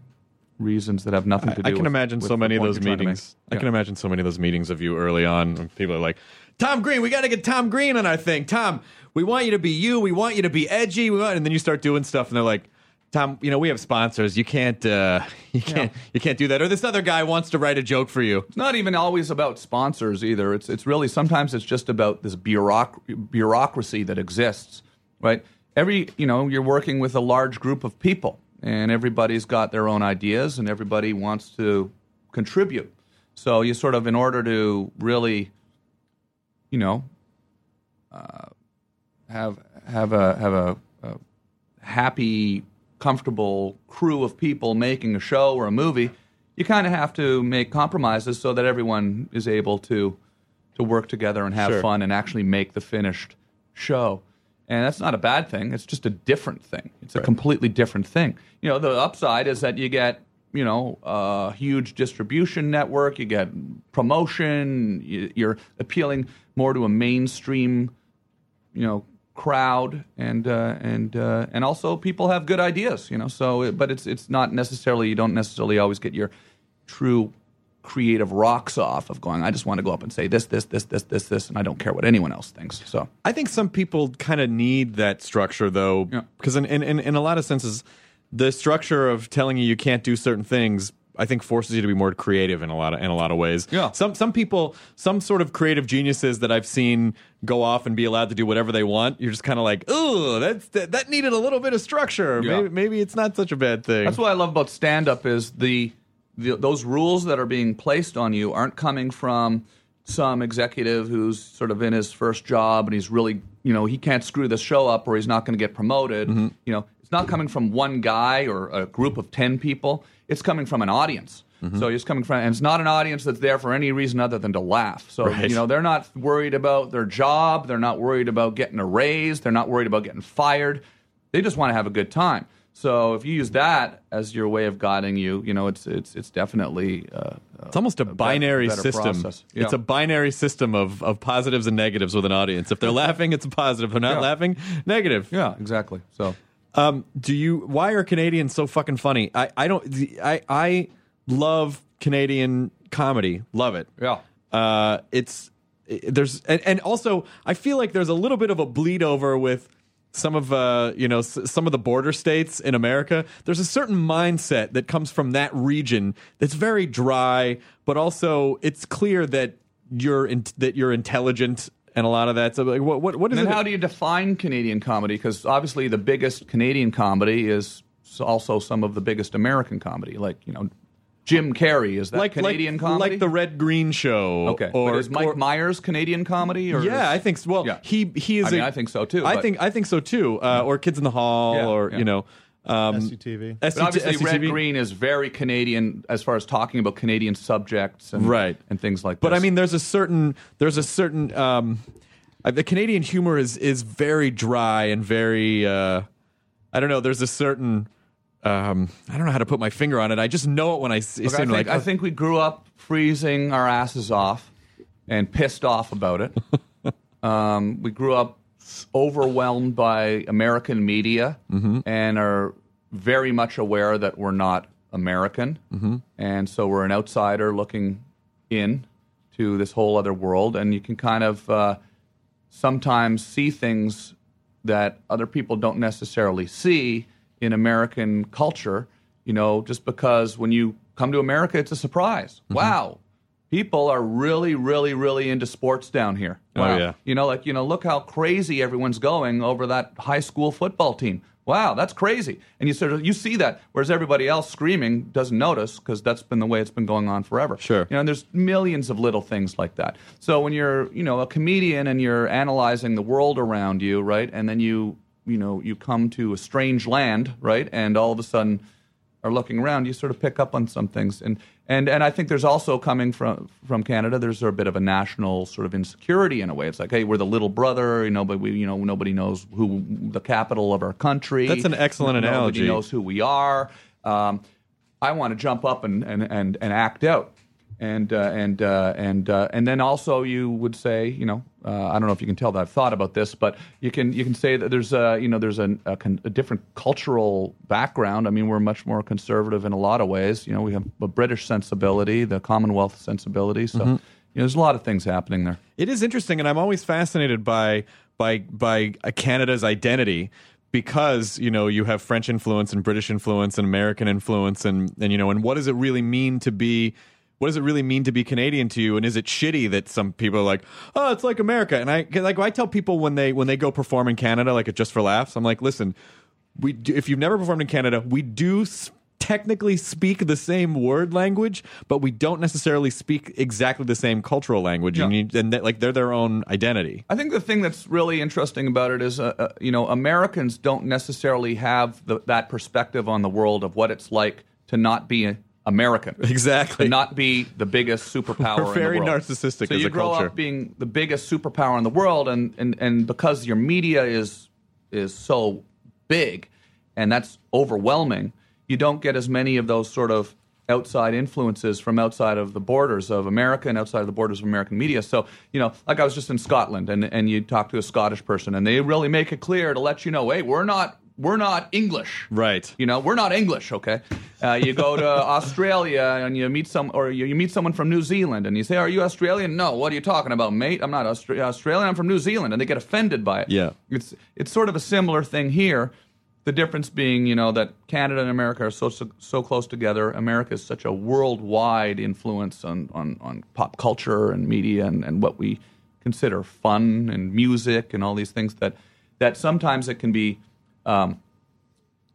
reasons that have nothing to do I can with- imagine with so many of those you're trying to make. meetings. I can imagine so many of those meetings of you early on. when People are like, "Tom Green, we got to get Tom Green on our thing. Tom, we want you to be you. We want you to be edgy. We want," and then you start doing stuff, and they're like. Tom, you know we have sponsors. You can't, uh, (laughs) you can't, you can't do that. Or this other guy wants to write a joke for you. It's not even always about sponsors either. It's it's really sometimes it's just about this bureauc- bureaucracy that exists, right? Every you know you're working with a large group of people, and everybody's got their own ideas, and everybody wants to contribute. So you sort of, in order to really, you know, uh, have have a have a, a happy, comfortable crew of people making a show or a movie, you kind of have to make compromises so that everyone is able to to work together and have Sure. fun and actually make the finished show. And that's not a bad thing. It's just a different thing. It's a completely different thing. You know, the upside is that you get, you know, a huge distribution network, you get promotion, you, you're appealing more to a mainstream you know crowd and uh, and uh, and also people have good ideas you know so it- but it's it's not necessarily you don't necessarily always get your true creative rocks off of going I just want to go up and say this this this this this this and I don't care what anyone else thinks so I think some people kind of need that structure though, because in, in, in, in a lot of senses, the structure of telling you you can't do certain things, I think forces you to be more creative in a lot of in a lot of ways. Yeah. Some some people, some sort of creative geniuses that I've seen go off and be allowed to do whatever they want. You're just kind of like, oh, that's that, that needed a little bit of structure. Yeah. Maybe maybe it's not such a bad thing. That's what I love about stand up is the, the those rules that are being placed on you aren't coming from some executive who's sort of in his first job and he's really you know he can't screw this show up or he's not going to get promoted. Mm-hmm. You know, it's not coming from one guy or a group of 10 people. It's coming from an audience. Mm-hmm. So it's coming from, and it's not an audience that's there for any reason other than to laugh. So Right. you know they're not worried about their job, they're not worried about getting a raise, they're not worried about getting fired. They just want to have a good time. So if you use that as your way of guiding you, you know it's it's it's definitely uh, It's almost a, binary better system. process. It's a binary system of, of positives and negatives with an audience. If they're (laughs) laughing, it's a positive. If they're not Yeah. laughing, negative. yeah exactly. So Um, do you? Why are Canadians so fucking funny? I, I don't. I I love Canadian comedy. Love it. yeah. Uh, it's there's and, and also I feel like there's a little bit of a bleed over with some of uh you know s- some of the border states in America. There's a certain mindset that comes from that region that's very dry, but also it's clear that you're in, that you're intelligent and a lot of that. So like, what what what is And how do you define Canadian comedy? Because obviously the biggest Canadian comedy is also some of the biggest American comedy. Like you know, Jim Carrey is that like Canadian like, comedy? like the Red Green Show. okay, or but is Mike or- Myers Canadian comedy? Or Yeah, is- I think so. Well, Yeah. he he is. I mean, a- I think so, too, I but- think I think so too. Uh, or Kids in the Hall, Yeah, or yeah. you know, um, SCTV. But obviously, Red Green is very Canadian as far as talking about Canadian subjects and Right. and things like. That. But this. I mean, there's a certain there's a certain um, uh, the Canadian humor is is very dry and very uh, I don't know. There's a certain um, I don't know how to put my finger on it. I just know it when I see Look, I, think, like I think we grew up freezing our asses off and pissed off about it. (laughs) um, we grew up overwhelmed by American media and are very much aware that we're not American. And so we're an outsider looking in to this whole other world. And you can kind of uh, sometimes see things that other people don't necessarily see in American culture, you know, just because when you come to America, it's a surprise. Mm-hmm. Wow. People are really, really, really into sports down here. Oh, yeah. You know, like, you know, look how crazy everyone's going over that high school football team. Wow, that's crazy. And you sort of you see that, whereas everybody else screaming doesn't notice because that's been the way it's been going on forever. Sure. You know, and there's millions of little things like that. So when you're, you know, a comedian and you're analyzing the world around you, right, and then you, you know, you come to a strange land, right, and all of a sudden are looking around, you sort of pick up on some things. And and and I think there's also coming from from Canada, there's a bit of a national sort of insecurity in a way. It's like, hey, we're the little brother, you know, but we, you know, nobody knows who the capital of our country. That's an excellent Nobody analogy. Nobody knows who we are. Um, I want to jump up and and and, and act out. And uh, and uh, and uh, and then also you would say, you know, uh, I don't know if you can tell that I've thought about this, but you can you can say that there's a you know there's a, a, con- a different cultural background. I mean, we're much more conservative in a lot of ways. You know, we have a British sensibility, the Commonwealth sensibility. So you know, there's a lot of things happening there. It is interesting, and I'm always fascinated by by by Canada's identity because you know you have French influence and British influence and American influence, and and you know, and what does it really mean to be? What does it really mean to be Canadian to you? And is it shitty that some people are like, oh, it's like America? And I like I tell people when they when they go perform in Canada, like at just for laughs, I'm like, listen, we do, if you've never performed in Canada, we do s- technically speak the same word language, but we don't necessarily speak exactly the same cultural language, and, Yeah. you, and that, like they're their own identity. I think the thing that's really interesting about it is, uh, uh, you know, Americans don't necessarily have the, that perspective on the world of what it's like to not be a- American. Exactly. Not be the biggest superpower. We're very in the world. narcissistic So as you a grow culture. up being the biggest superpower in the world, and, and, and because your media is is so big, and that's overwhelming, you don't get as many of those sort of outside influences from outside of the borders of America and outside of the borders of American media. So, you know, like I was just in Scotland and, and you talk to a Scottish person and they really make it clear to let you know, hey, we're not we're not English. Right. You know, we're not English, okay? Uh, you go to (laughs) Australia and you meet some, or you, you meet someone from New Zealand, and you say, "Are you Australian?" No. What are you talking about, mate? I'm not Austra- Australian. I'm from New Zealand, and they get offended by it. Yeah. It's it's sort of a similar thing here. The difference being, you know, that Canada and America are so so, so close together. America is such a worldwide influence on on, on pop culture and media and, and what we consider fun and music and all these things that that sometimes it can be um,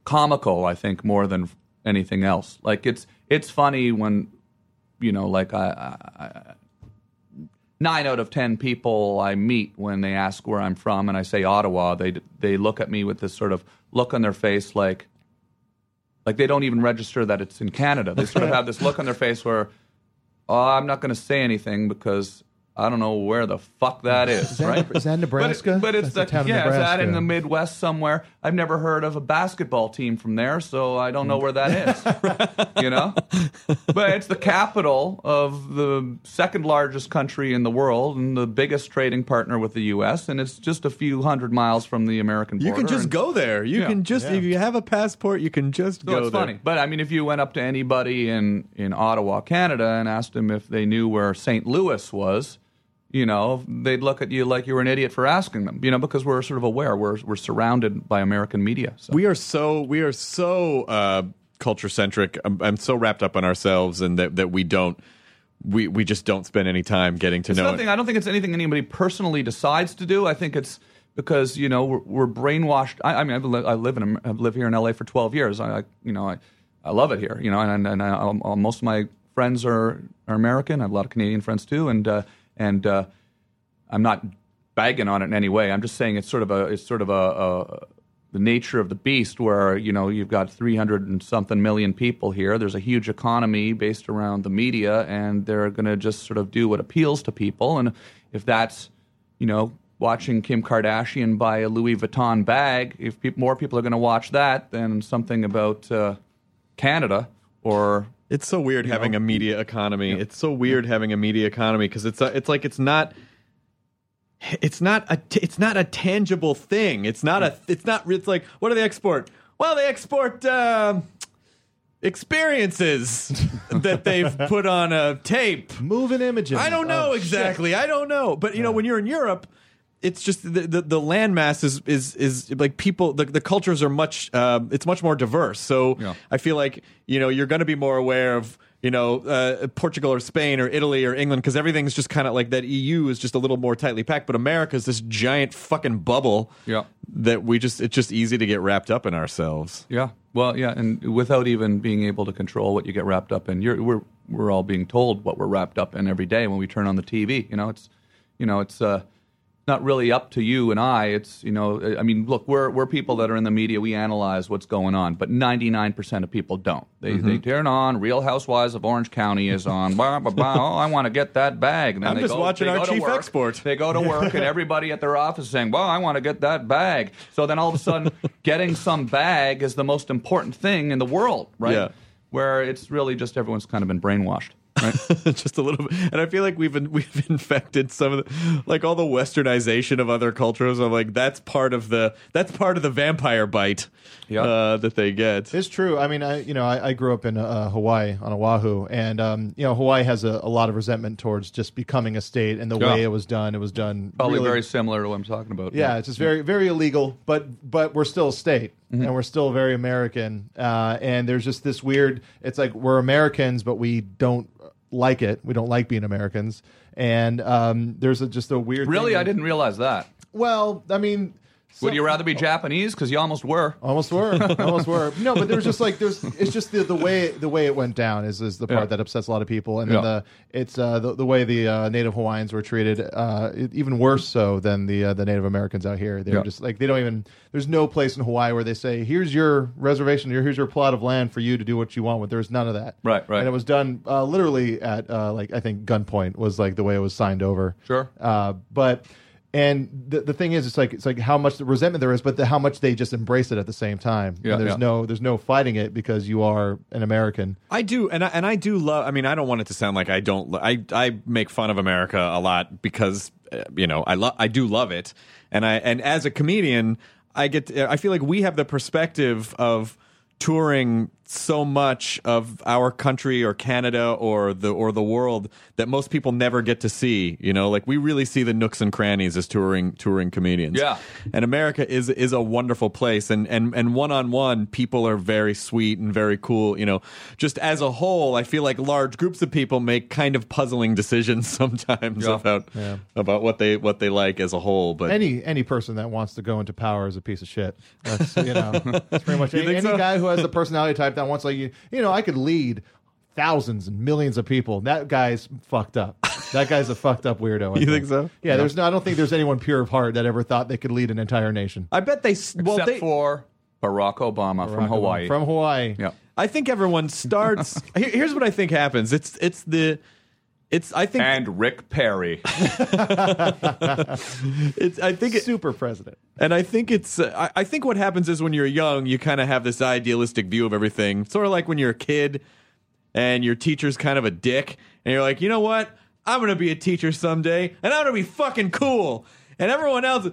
comical. I think more than anything else. Like it's it's funny when you know, like I, I, I nine out of ten people I meet when they ask where I'm from and I say Ottawa, they they look at me with this sort of look on their face like like they don't even register that it's in Canada. They sort of (laughs) have this look on their face where, oh, I'm not going to say anything because I don't know where the fuck that is, Is that, right? is that Nebraska? But, but it's That's the, the town of yeah, is that in the Midwest somewhere? I've never heard of a basketball team from there, so I don't know where that is. (laughs) you know, but it's the capital of the second largest country in the world and the biggest trading partner with the U.S. And it's just a few hundred miles from the American border. You can just and- go there. You Yeah. can just Yeah. if you have a passport, you can just So go it's there. funny, but I mean, if you went up to anybody in in Ottawa, Canada, and asked them if they knew where St. Louis was, you know, they'd look at you like you were an idiot for asking them. You know, because we're sort of aware we're we're surrounded by American media. So. We are so we are so uh, culture centric. I'm, I'm so wrapped up in ourselves, and that that we don't we we just don't spend any time getting to It's know nothing. it. I don't think it's anything anybody personally decides to do. I think it's because you know we're, we're brainwashed. I, I mean, I've li- I live in I've lived here in LA for 12 years. I, I you know I, I love it here. You know, and and I, I, most of my friends are are American. I have a lot of Canadian friends too, and uh, and uh, I'm not bagging on it in any way. I'm just saying it's sort of a it's sort of a, a the nature of the beast where you know you've got 300 and something million people here there's a huge economy based around the media and they're going to just sort of do what appeals to people and if that's you know watching Kim Kardashian buy a Louis Vuitton bag if peop more people are going to watch that than something about uh, Canada or It's so weird having a media economy. It's so weird having a media economy because it's a, it's like it's not it's not a t- it's not a tangible thing. It's not a it's not it's like what do they export? Well, they export um experiences (laughs) that they've put on a tape. moving images. I don't know Oh, exactly. I don't know. But you know, when you're in Europe, it's just the the, the landmass is is is like people. The, the cultures are much. Uh, it's much more diverse. So Yeah. I feel like you know you're going to be more aware of. You know, uh, Portugal or Spain or Italy or England, because everything's just kind of like that. EU is just a little more tightly packed, but America's this giant fucking bubble Yeah. that we just, it's just easy to get wrapped up in ourselves. Yeah. Well, yeah, and without even being able to control what you get wrapped up in, you're, we're we're all being told what we're wrapped up in every day when we turn on the TV. You know, it's you know, it's uh, not really up to you and I. It's you know, I mean, look, we're we're people that are in the media. We analyze what's going on, but 99 percent of people don't. They Mm-hmm. they turn on Real Housewives of Orange County is on. Blah, blah, blah. Oh, I want to get that bag. And I'm they just go, watching our chief work. export. They go to work, and (laughs) everybody at their office is saying, "Well, I want to get that bag." So then all of a sudden, (laughs) getting some bag is the most important thing in the world, right? Yeah. Where it's really just everyone's kind of been brainwashed, right? (laughs) just a little bit. And I feel like we've been, (laughs) we've infected some of the like all the westernization of other cultures. I'm like that's part of the that's part of the vampire bite Yeah. uh, that they get. It's true. I mean, I you know I, I grew up in uh, Hawaii on Oahu, and um, you know Hawaii has a, a lot of resentment towards just becoming a state and the Yeah. way it was done. It was done Probably really- very similar to what I'm talking about. Yeah, it's just very very illegal, but but we're still a state Mm-hmm. and we're still very American. Uh, and there's just this weird. It's like we're Americans, but we don't like it. We don't like being Americans. And um, there's a, just a weird. Really, I didn't realize that. Well, I mean. Would you rather be Japanese? Because you almost were. Almost were, (laughs) almost were. No, but there's just like there's. It's just the, the way the way it went down is is the part Yeah. that upsets a lot of people, and then Yeah. the it's uh, the the way the uh, Native Hawaiians were treated, uh, even worse so than the uh, the Native Americans out here. They're Yeah. just like they don't even. There's no place in Hawaii where they say, "Here's your reservation. Here's your plot of land for you to do what you want with." There's none of that. Right, right. And it was done uh, literally at uh, like I think gunpoint was like the way it was signed over. Sure. Uh, but and the the thing is, it's like it's like how much the resentment there is, but the, how much they just embrace it at the same time. Yeah, and there's yeah. no there's no fighting it because you are an American. I do, and I, and I do love. I mean, I don't want it to sound like I don't. I I make fun of America a lot because uh, you know I love. I do love it, and I and as a comedian, I get. To, I feel like we have the perspective of touring so much of our country or Canada or the or the world that most people never get to see. You know, like we really see the nooks and crannies as touring touring comedians. Yeah. and America is is a wonderful place, and and and one on one, people are very sweet and very cool. You know, just as a whole, I feel like large groups of people make kind of puzzling decisions (laughs) sometimes Yeah. about about what they what they like as a whole. But Any any person that wants to go into power is a piece of shit. That's you know (laughs) that's pretty much You any, think any guy who has the personality type that wants like you you know I could lead thousands and millions of people. That guy's fucked up. That guy's a fucked up weirdo. I (laughs) You think so? Yeah, there's no. I don't think there's anyone pure of heart that ever thought they could lead an entire nation. I bet they well Except they for Barack Obama from Hawaii. From Hawaii. yeah. I think everyone starts. (laughs) here- here's what I think happens. It's it's the it's I think And Rick Perry. (laughs) it's I think it, Super president. And I think it's, uh, I, I think what happens is when you're young, you kind of have this idealistic view of everything. Sort of like when you're a kid and your teacher's kind of a dick, and you're like, you know what? I'm going to be a teacher someday, and I'm going to be fucking cool. And everyone else,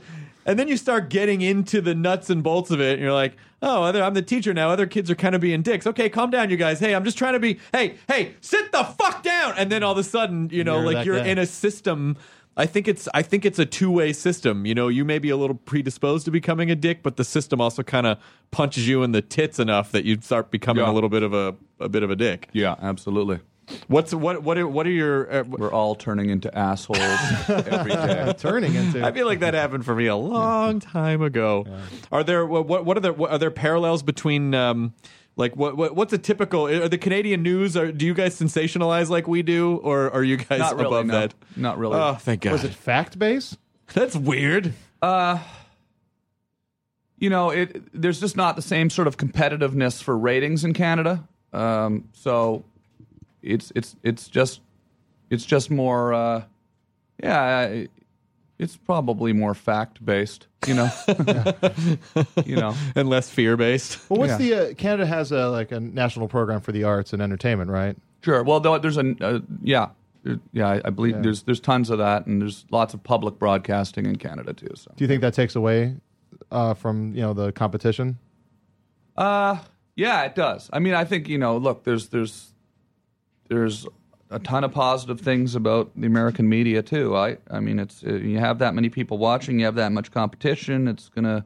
and then you start getting into the nuts and bolts of it, and you're like, oh, other, I'm the teacher now. Other kids are kind of being dicks. Okay, calm down, you guys. Hey, I'm just trying to be, hey, hey, sit the fuck down. And then all of a sudden, you know, You're like that you're guy. in a system. I think it's I think it's a two way system. You know, you may be a little predisposed to becoming a dick, but the system also kind of punches you in the tits enough that you start becoming Yeah. a little bit of a a bit of a dick. yeah, absolutely. What's what what are, what are your? Uh, We're all turning into assholes (laughs) every day. Turning into. I feel like that happened for me a long time ago. Are there what what what are there what, are there parallels between? Um, like what, what what's a typical are the Canadian news are do you guys sensationalize like we do or are you guys Not really, above no. that? Not really. Oh, thank God. was it fact based? That's weird. Uh you know, it there's just not the same sort of competitiveness for ratings in Canada. Um, so it's it's it's just it's just more uh, yeah, it's probably more fact based, you know. (laughs) you know. and less fear based. Well, what's Yeah. the uh, Canada has a like a national program for the arts and entertainment, right? Sure. Well, though there's a uh, yeah. There- Yeah, I, I believe Yeah. there's there's tons of that, and there's lots of public broadcasting in Canada too. So, Do you think that takes away uh, from you know the competition? Uh, yeah, it does. I mean, I think you know. Look, there's there's there's a ton of positive things about the American media too. I I mean, it's uh, you have that many people watching, you have that much competition. It's gonna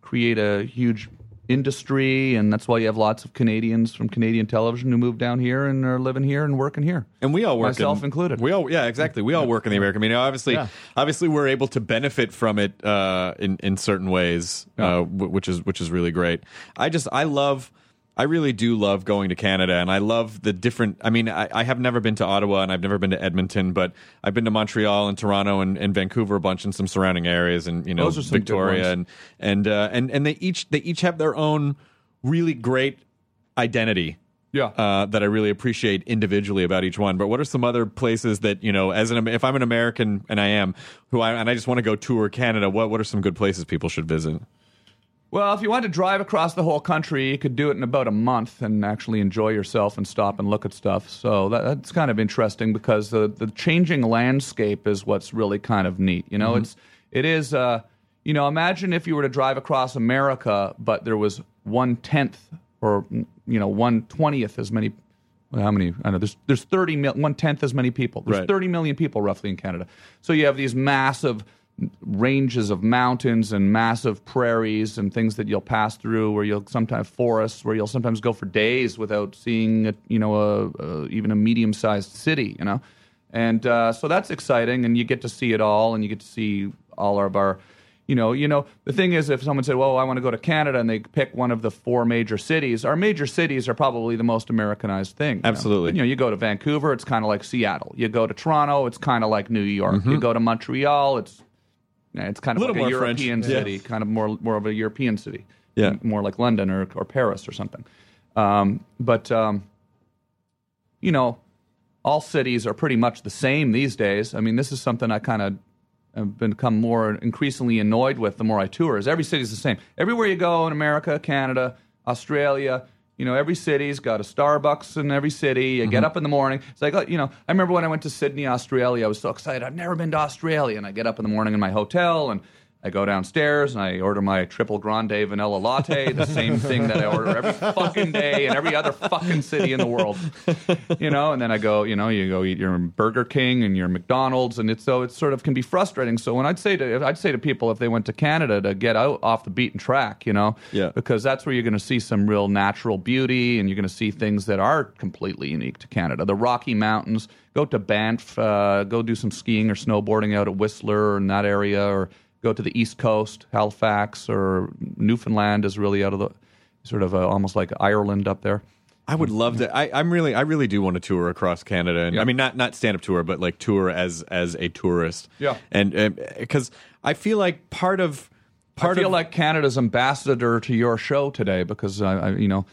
create a huge industry, and that's why you have lots of Canadians from Canadian television who move down here and are living here and working here. and we all work Myself in, included. We all, yeah, exactly. We all work in the American media. Obviously, Yeah. obviously, we're able to benefit from it uh, in in certain ways, uh, which is which is really great. I just, I love. I really do love going to Canada, and I love the different. I mean, I, I have never been to Ottawa, and I've never been to Edmonton, but I've been to Montreal and Toronto and, and Vancouver a bunch, and some surrounding areas, and you know, Those are some good Victoria, and and uh, and and they each they each have their own really great identity Yeah. uh, that I really appreciate individually about each one. But what are some other places that you know, as an if I'm an American and I am who I and I just want to go tour Canada, what what are some good places people should visit? Well, if you wanted to drive across the whole country, you could do it in about a month and actually enjoy yourself and stop and look at stuff. So that, that's kind of interesting because the, the changing landscape is what's really kind of neat. You know, it's it is. Uh, you know, imagine if you were to drive across America, but there was one tenth or you know one twentieth as many. well, How many? I know there's there's thirty mil, one tenth as many people. There's Right. thirty million people roughly in Canada. So you have these massive ranges of mountains and massive prairies and things that you'll pass through where you'll sometimes forests where you'll sometimes go for days without seeing a, you know a, a, even a medium sized city you know and uh, so that's exciting and you get to see it all and you get to see all of our you know you know the thing is if someone said well i want to go to canada and they pick one of the four major cities our major cities are probably the most americanized thing you know? Absolutely. you know you go to vancouver it's kind of like seattle you go to toronto it's kind of like new york you go to montreal it's it's kind of Little like a more French. European Yeah. city, kind of more more of a European city. Yeah. More like London or, or Paris or something. Um, but um, you know, all cities are pretty much the same these days. I mean, this is something I kind of have become more increasingly annoyed with the more I tour. Is every city's the same? Everywhere you go in America, Canada, Australia. You know, every city's got a Starbucks in every city. You get mm-hmm. up in the morning. It's like, you know, I remember when I went to Sydney, Australia, I was so excited. I've never been to Australia. And I get up in the morning in my hotel and I go downstairs and I order my triple grande vanilla latte, the (laughs) same thing that I order every fucking day in every other fucking city in the world. You know, and then I go, you know, you go eat your Burger King and your McDonald's, and it's so it sort of can be frustrating. So when I'd say to I'd say to people if they went to Canada to get out off the beaten track, you know, Yeah. because that's where you're going to see some real natural beauty, and you're going to see things that are completely unique to Canada. The Rocky Mountains. Go to Banff. Uh, go do some skiing or snowboarding out at Whistler or in that area, or go to the East Coast, Halifax or Newfoundland is really out of the sort of uh, almost like Ireland up there. I would love to. I, I'm really, I really do want to tour across Canada, and Yeah. I mean, not not stand up tour, but like tour as as a tourist. Yeah. and because I feel like part of part I feel of like Canada's ambassador to your show today because I, I you know,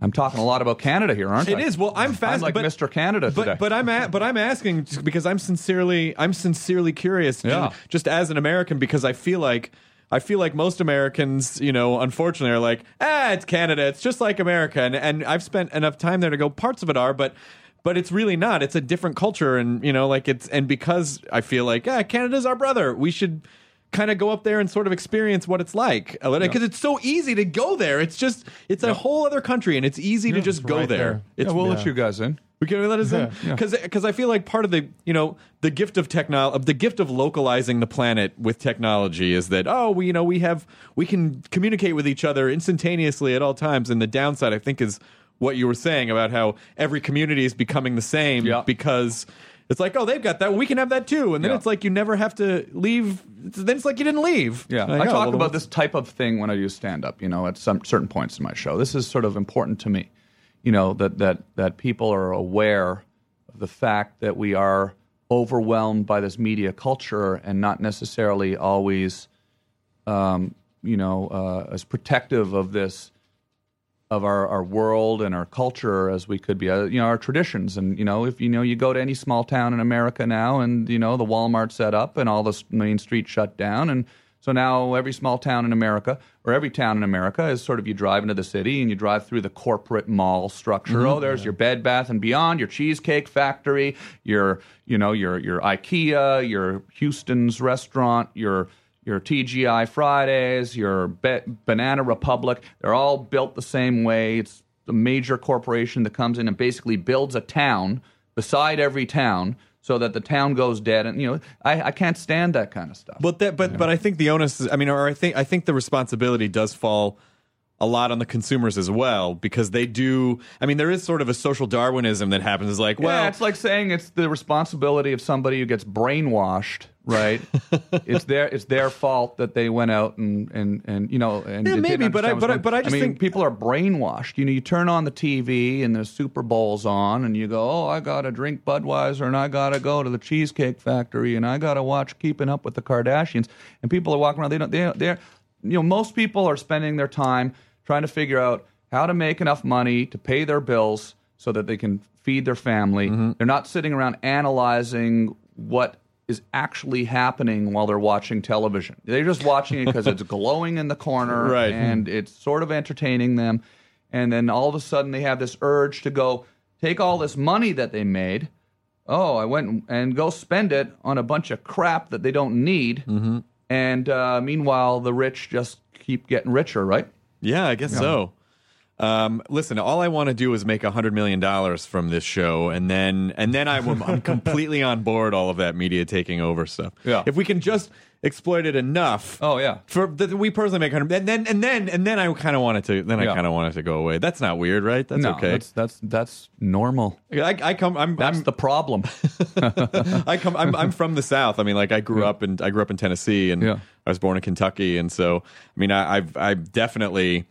I'm talking a lot about Canada here, aren't It I? is. Well, I'm fast. like but, Mr. Canada today. But but I'm a, but I'm asking just because I'm sincerely I'm sincerely curious. Yeah. Just, just as an American, because I feel like. I feel like most Americans, you know, unfortunately, are like, ah, it's Canada. It's just like America, and, and I've spent enough time there to go. Parts of it are, but but it's really not. It's a different culture, and you know, like it's and because I feel like, ah, Canada's our brother. We should kind of go up there and sort of experience what it's like uh, because it's so easy to go there. It's just it's a whole other country, and it's easy to just go right there. there. It's yeah, we'll let you guys in. we can let us in because I feel like part of the you know the gift of technology the gift of localizing the planet with technology is that oh we you know we have we can communicate with each other instantaneously at all times and the downside I think is what you were saying about how every community is becoming the same Yeah. because it's like oh they've got that we can have that too and then Yeah. it's like you never have to leave then it's like you didn't leave Yeah, Like, I oh, talk well, about this type of thing when I do stand up. You know, at some certain points in my show, this is sort of important to me. You know that that that people are aware of the fact that we are overwhelmed by this media culture and not necessarily always, um, you know, uh, as protective of this of our, our world and our culture as we could be, uh, you know, our traditions. And, you know, if, you know, you go to any small town in America now and, you know, the Walmart set up and all the main streets shut down. And so now every small town in America or every town in America is sort of you drive into the city and you drive through the corporate mall structure. Oh, there's your Bed Bath and Beyond, your Cheesecake Factory, your, you know, your, your IKEA, your Houston's restaurant, your, your TGI Fridays, your Be- Banana Republic, they're all built the same way. It's a major corporation that comes in and basically builds a town beside every town so that the town goes dead. And, you know, I, I can't stand that kind of stuff. But that, but but I think the onus. Is, I mean, or I think I think the responsibility does fall a lot on the consumers as well because they do. I mean, there is sort of a social Darwinism that happens. Is like, well, yeah, it's like saying it's the responsibility of somebody who gets brainwashed, right? (laughs) it's their it's their fault that they went out and and and you know and Yeah, maybe, but I- but I- but I just mean, think- people are brainwashed. You know, you turn on the TV and the Super Bowl's on, and you go, "Oh, I gotta drink Budweiser, and I gotta go to the Cheesecake Factory, and I gotta watch Keeping Up with the Kardashians." And people are walking around. They don't. They they're you know most people are spending their time trying to figure out how to make enough money to pay their bills so that they can feed their family. Mm-hmm. They're not sitting around analyzing what is actually happening while they're watching television. They're just watching it because it's (laughs) glowing in the corner Right. and it's sort of entertaining them. And then all of a sudden they have this urge to go take all this money that they made. Oh, I went and go spend it on a bunch of crap that they don't need. Mm-hmm. And uh, meanwhile, the rich just keep getting richer, right? Yeah, I guess so. Um, listen, all I want to do is make a hundred million dollars from this show, and then and then I'm, I'm (laughs) completely on board all of that media taking over stuff. Yeah. If we can just exploit it enough. Oh, yeah. For that we personally make hundred, and then and then and then I kind of want it to. Then I Yeah. kind of want it to go away. That's not weird, right? That's no, okay. that's that's that's normal. I, I come. I'm. That's I'm the problem. (laughs) I come. I'm, I'm from the South. I mean, like I grew up in I grew up in Tennessee, and Yeah. I was born in Kentucky, and so I mean, I, I've I've definitely,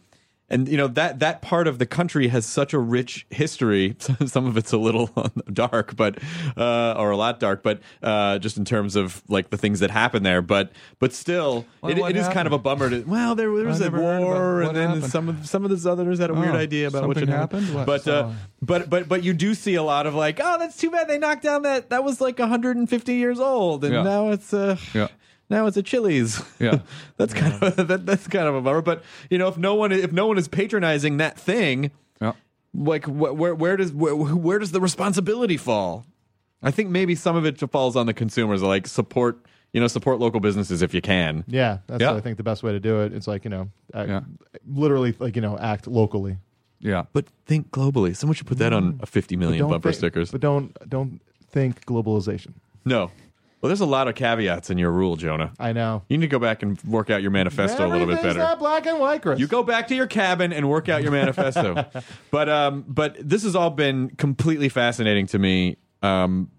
and you know that that part of the country has such a rich history. (laughs) Some of it's a little (laughs) dark, but uh, or a lot dark, but uh, just in terms of like the things that happen there. But but still, Well, it, it is kind of a bummer. To, well, there, there was a never heard about war, and then happened. some of some of the Southerners had a weird Oh, idea about what something should happen. happened? What? But uh, but but but you do see a lot of like, oh, that's too bad they knocked down that that was like 150 years old, and Yeah. now it's uh, Yeah. Now it's a Chili's. Yeah. (laughs) that's kind of that, that's kind of a bummer. But you know, if no one if no one is patronizing that thing, yeah. like wh- where where does where, where does the responsibility fall? I think maybe some of it falls on the consumers, like support you know support local businesses if you can. Yeah, that's Yeah. I think the best way to do it. It's like you know, act, Yeah. literally like you know, act locally. Yeah. But think globally. Someone should put that on mm. a 50 But million don't bumper think- stickers. But don't don't think globalization. no. Well, there's a lot of caveats in your rule, Jonah. I know. You need to go back and work out your manifesto a little bit Everything's better. not black and white, Chris. You go back to your cabin and work out your manifesto. (laughs) but um, but this has all been completely fascinating to me um,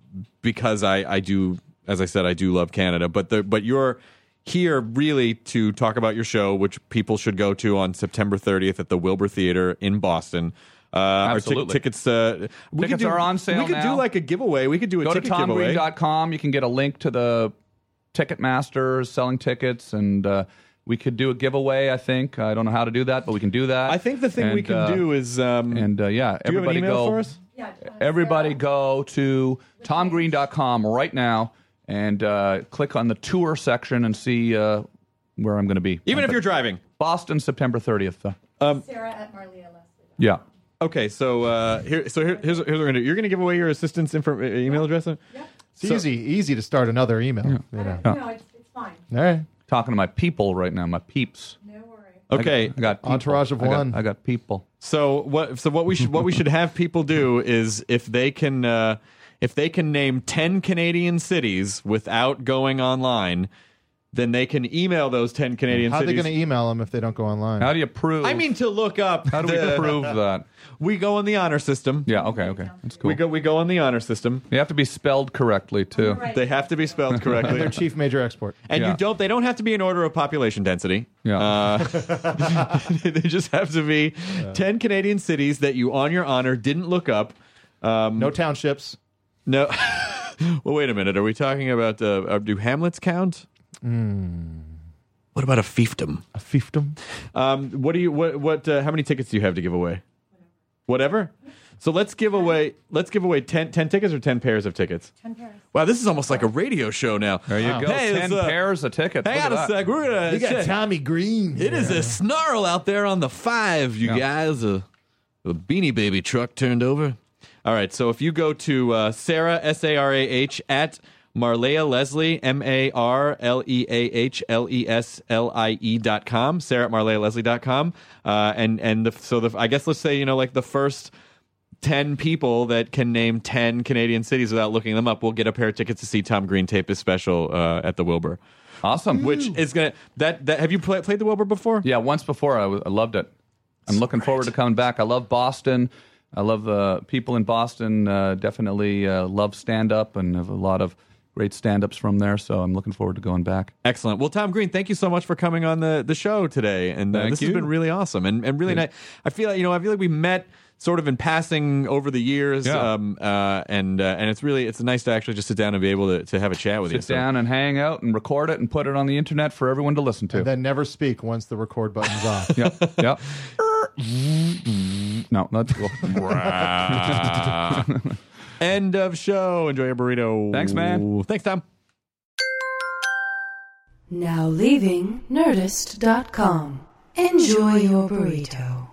because I I do as I said I do love Canada. But the but you're here really to talk about your show, which people should go to on September 30th at the Wilbur Theater in Boston. Uh, our tic- Absolutely. tickets. Uh, we Tickets could do, are on sale We could do like a giveaway. We could do a Go to ticket giveaway. tomgreen.com. You can get a link to the Ticketmaster selling tickets, and uh, we could do a giveaway. I think I don't know how to do that, but we can do that. I think the thing we can uh, do is. Um, and uh, yeah, do you have an everybody email go. for us? Everybody go to tomgreen.com right now and uh, click on the tour section and see uh, where I'm going to be. Even Uh, if you're driving. Boston, September 30th. uh, Sarah at Marleah Leslie. yeah. Okay, so uh, here, so here, here's, here's what we're gonna do. You're gonna give away your assistant's info, email address. Yep. It's easy, easy to start another email. You know. No, it's, it's fine. All right. Talking to my people right now, my peeps. No worry. Okay, I got people. Entourage of I got- one. I got people. So what? So what we should what we should have people do is if they can uh, if they can name ten Canadian cities without going online, then they can email those ten Canadian cities. How are they cities. going to email them if they don't go online? How do you prove? I mean, to look up. how do we the- prove that? (laughs) We go on the honor system. Yeah. Okay. Okay. That's cool. We go we go on the honor system. They have to be spelled correctly too. Right. They have to be spelled correctly. Their chief major export. And Yeah. you don't. They don't have to be in order of population density. Yeah. Uh, (laughs) they just have to be ten Canadian cities that you, on your honor, didn't look up. Um, No townships. no. (laughs) well, wait a minute. Are we talking about? Uh, uh, do Hamlets count? What about a fiefdom? A fiefdom. Um, what do you? What? What? Uh, how many tickets do you have to give away? Whatever. So let's give away. Let's give away 10, 10 tickets or ten pairs of tickets. Ten pairs. Wow, this is almost like a radio show now. There you go. Hey, Ten it's, uh, pairs of tickets. Hang Look on a that. sec. We're gonna. You got shit. Tommy Green. It is a snarl out there on the five, you Yeah. guys. A, a beanie baby truck turned over. All right, so if you go to uh, Sarah S A R A H at Marleah Leslie M A R L E A H L E S L I E dot com, Sarah at Marleah Leslie dot com, uh, and and the, so the I guess let's say you know like the first. 10 people that can name 10 Canadian cities without looking them up will get a pair of tickets to see Tom Green tape his special uh, at the Wilbur. Awesome. Which is going to that that have you play, played the Wilbur before? Yeah, once before I, w- I loved it. I'm looking forward to coming back. I love Boston. I love the people in Boston. Uh, definitely uh, love stand up and have a lot of great stand ups from there. So I'm looking forward to going back. Excellent. Well, Tom Green, thank you so much for coming on the, the show today, and uh, Thank this has been really awesome and, and really nice. I feel like you know I feel like we met sort of in passing over the years, Yeah. um, uh, and uh, and it's really it's nice to actually just sit down and be able to, to have a chat with you. Sit down and hang out and record it and put it on the internet for everyone to listen to. And then never speak once the record button's off. (laughs) yep. Yep. (laughs) no, that's (laughs) cool. End of show. Enjoy your burrito. Thanks, man. Thanks, Tom. Now leaving Nerdist.com. Enjoy your burrito.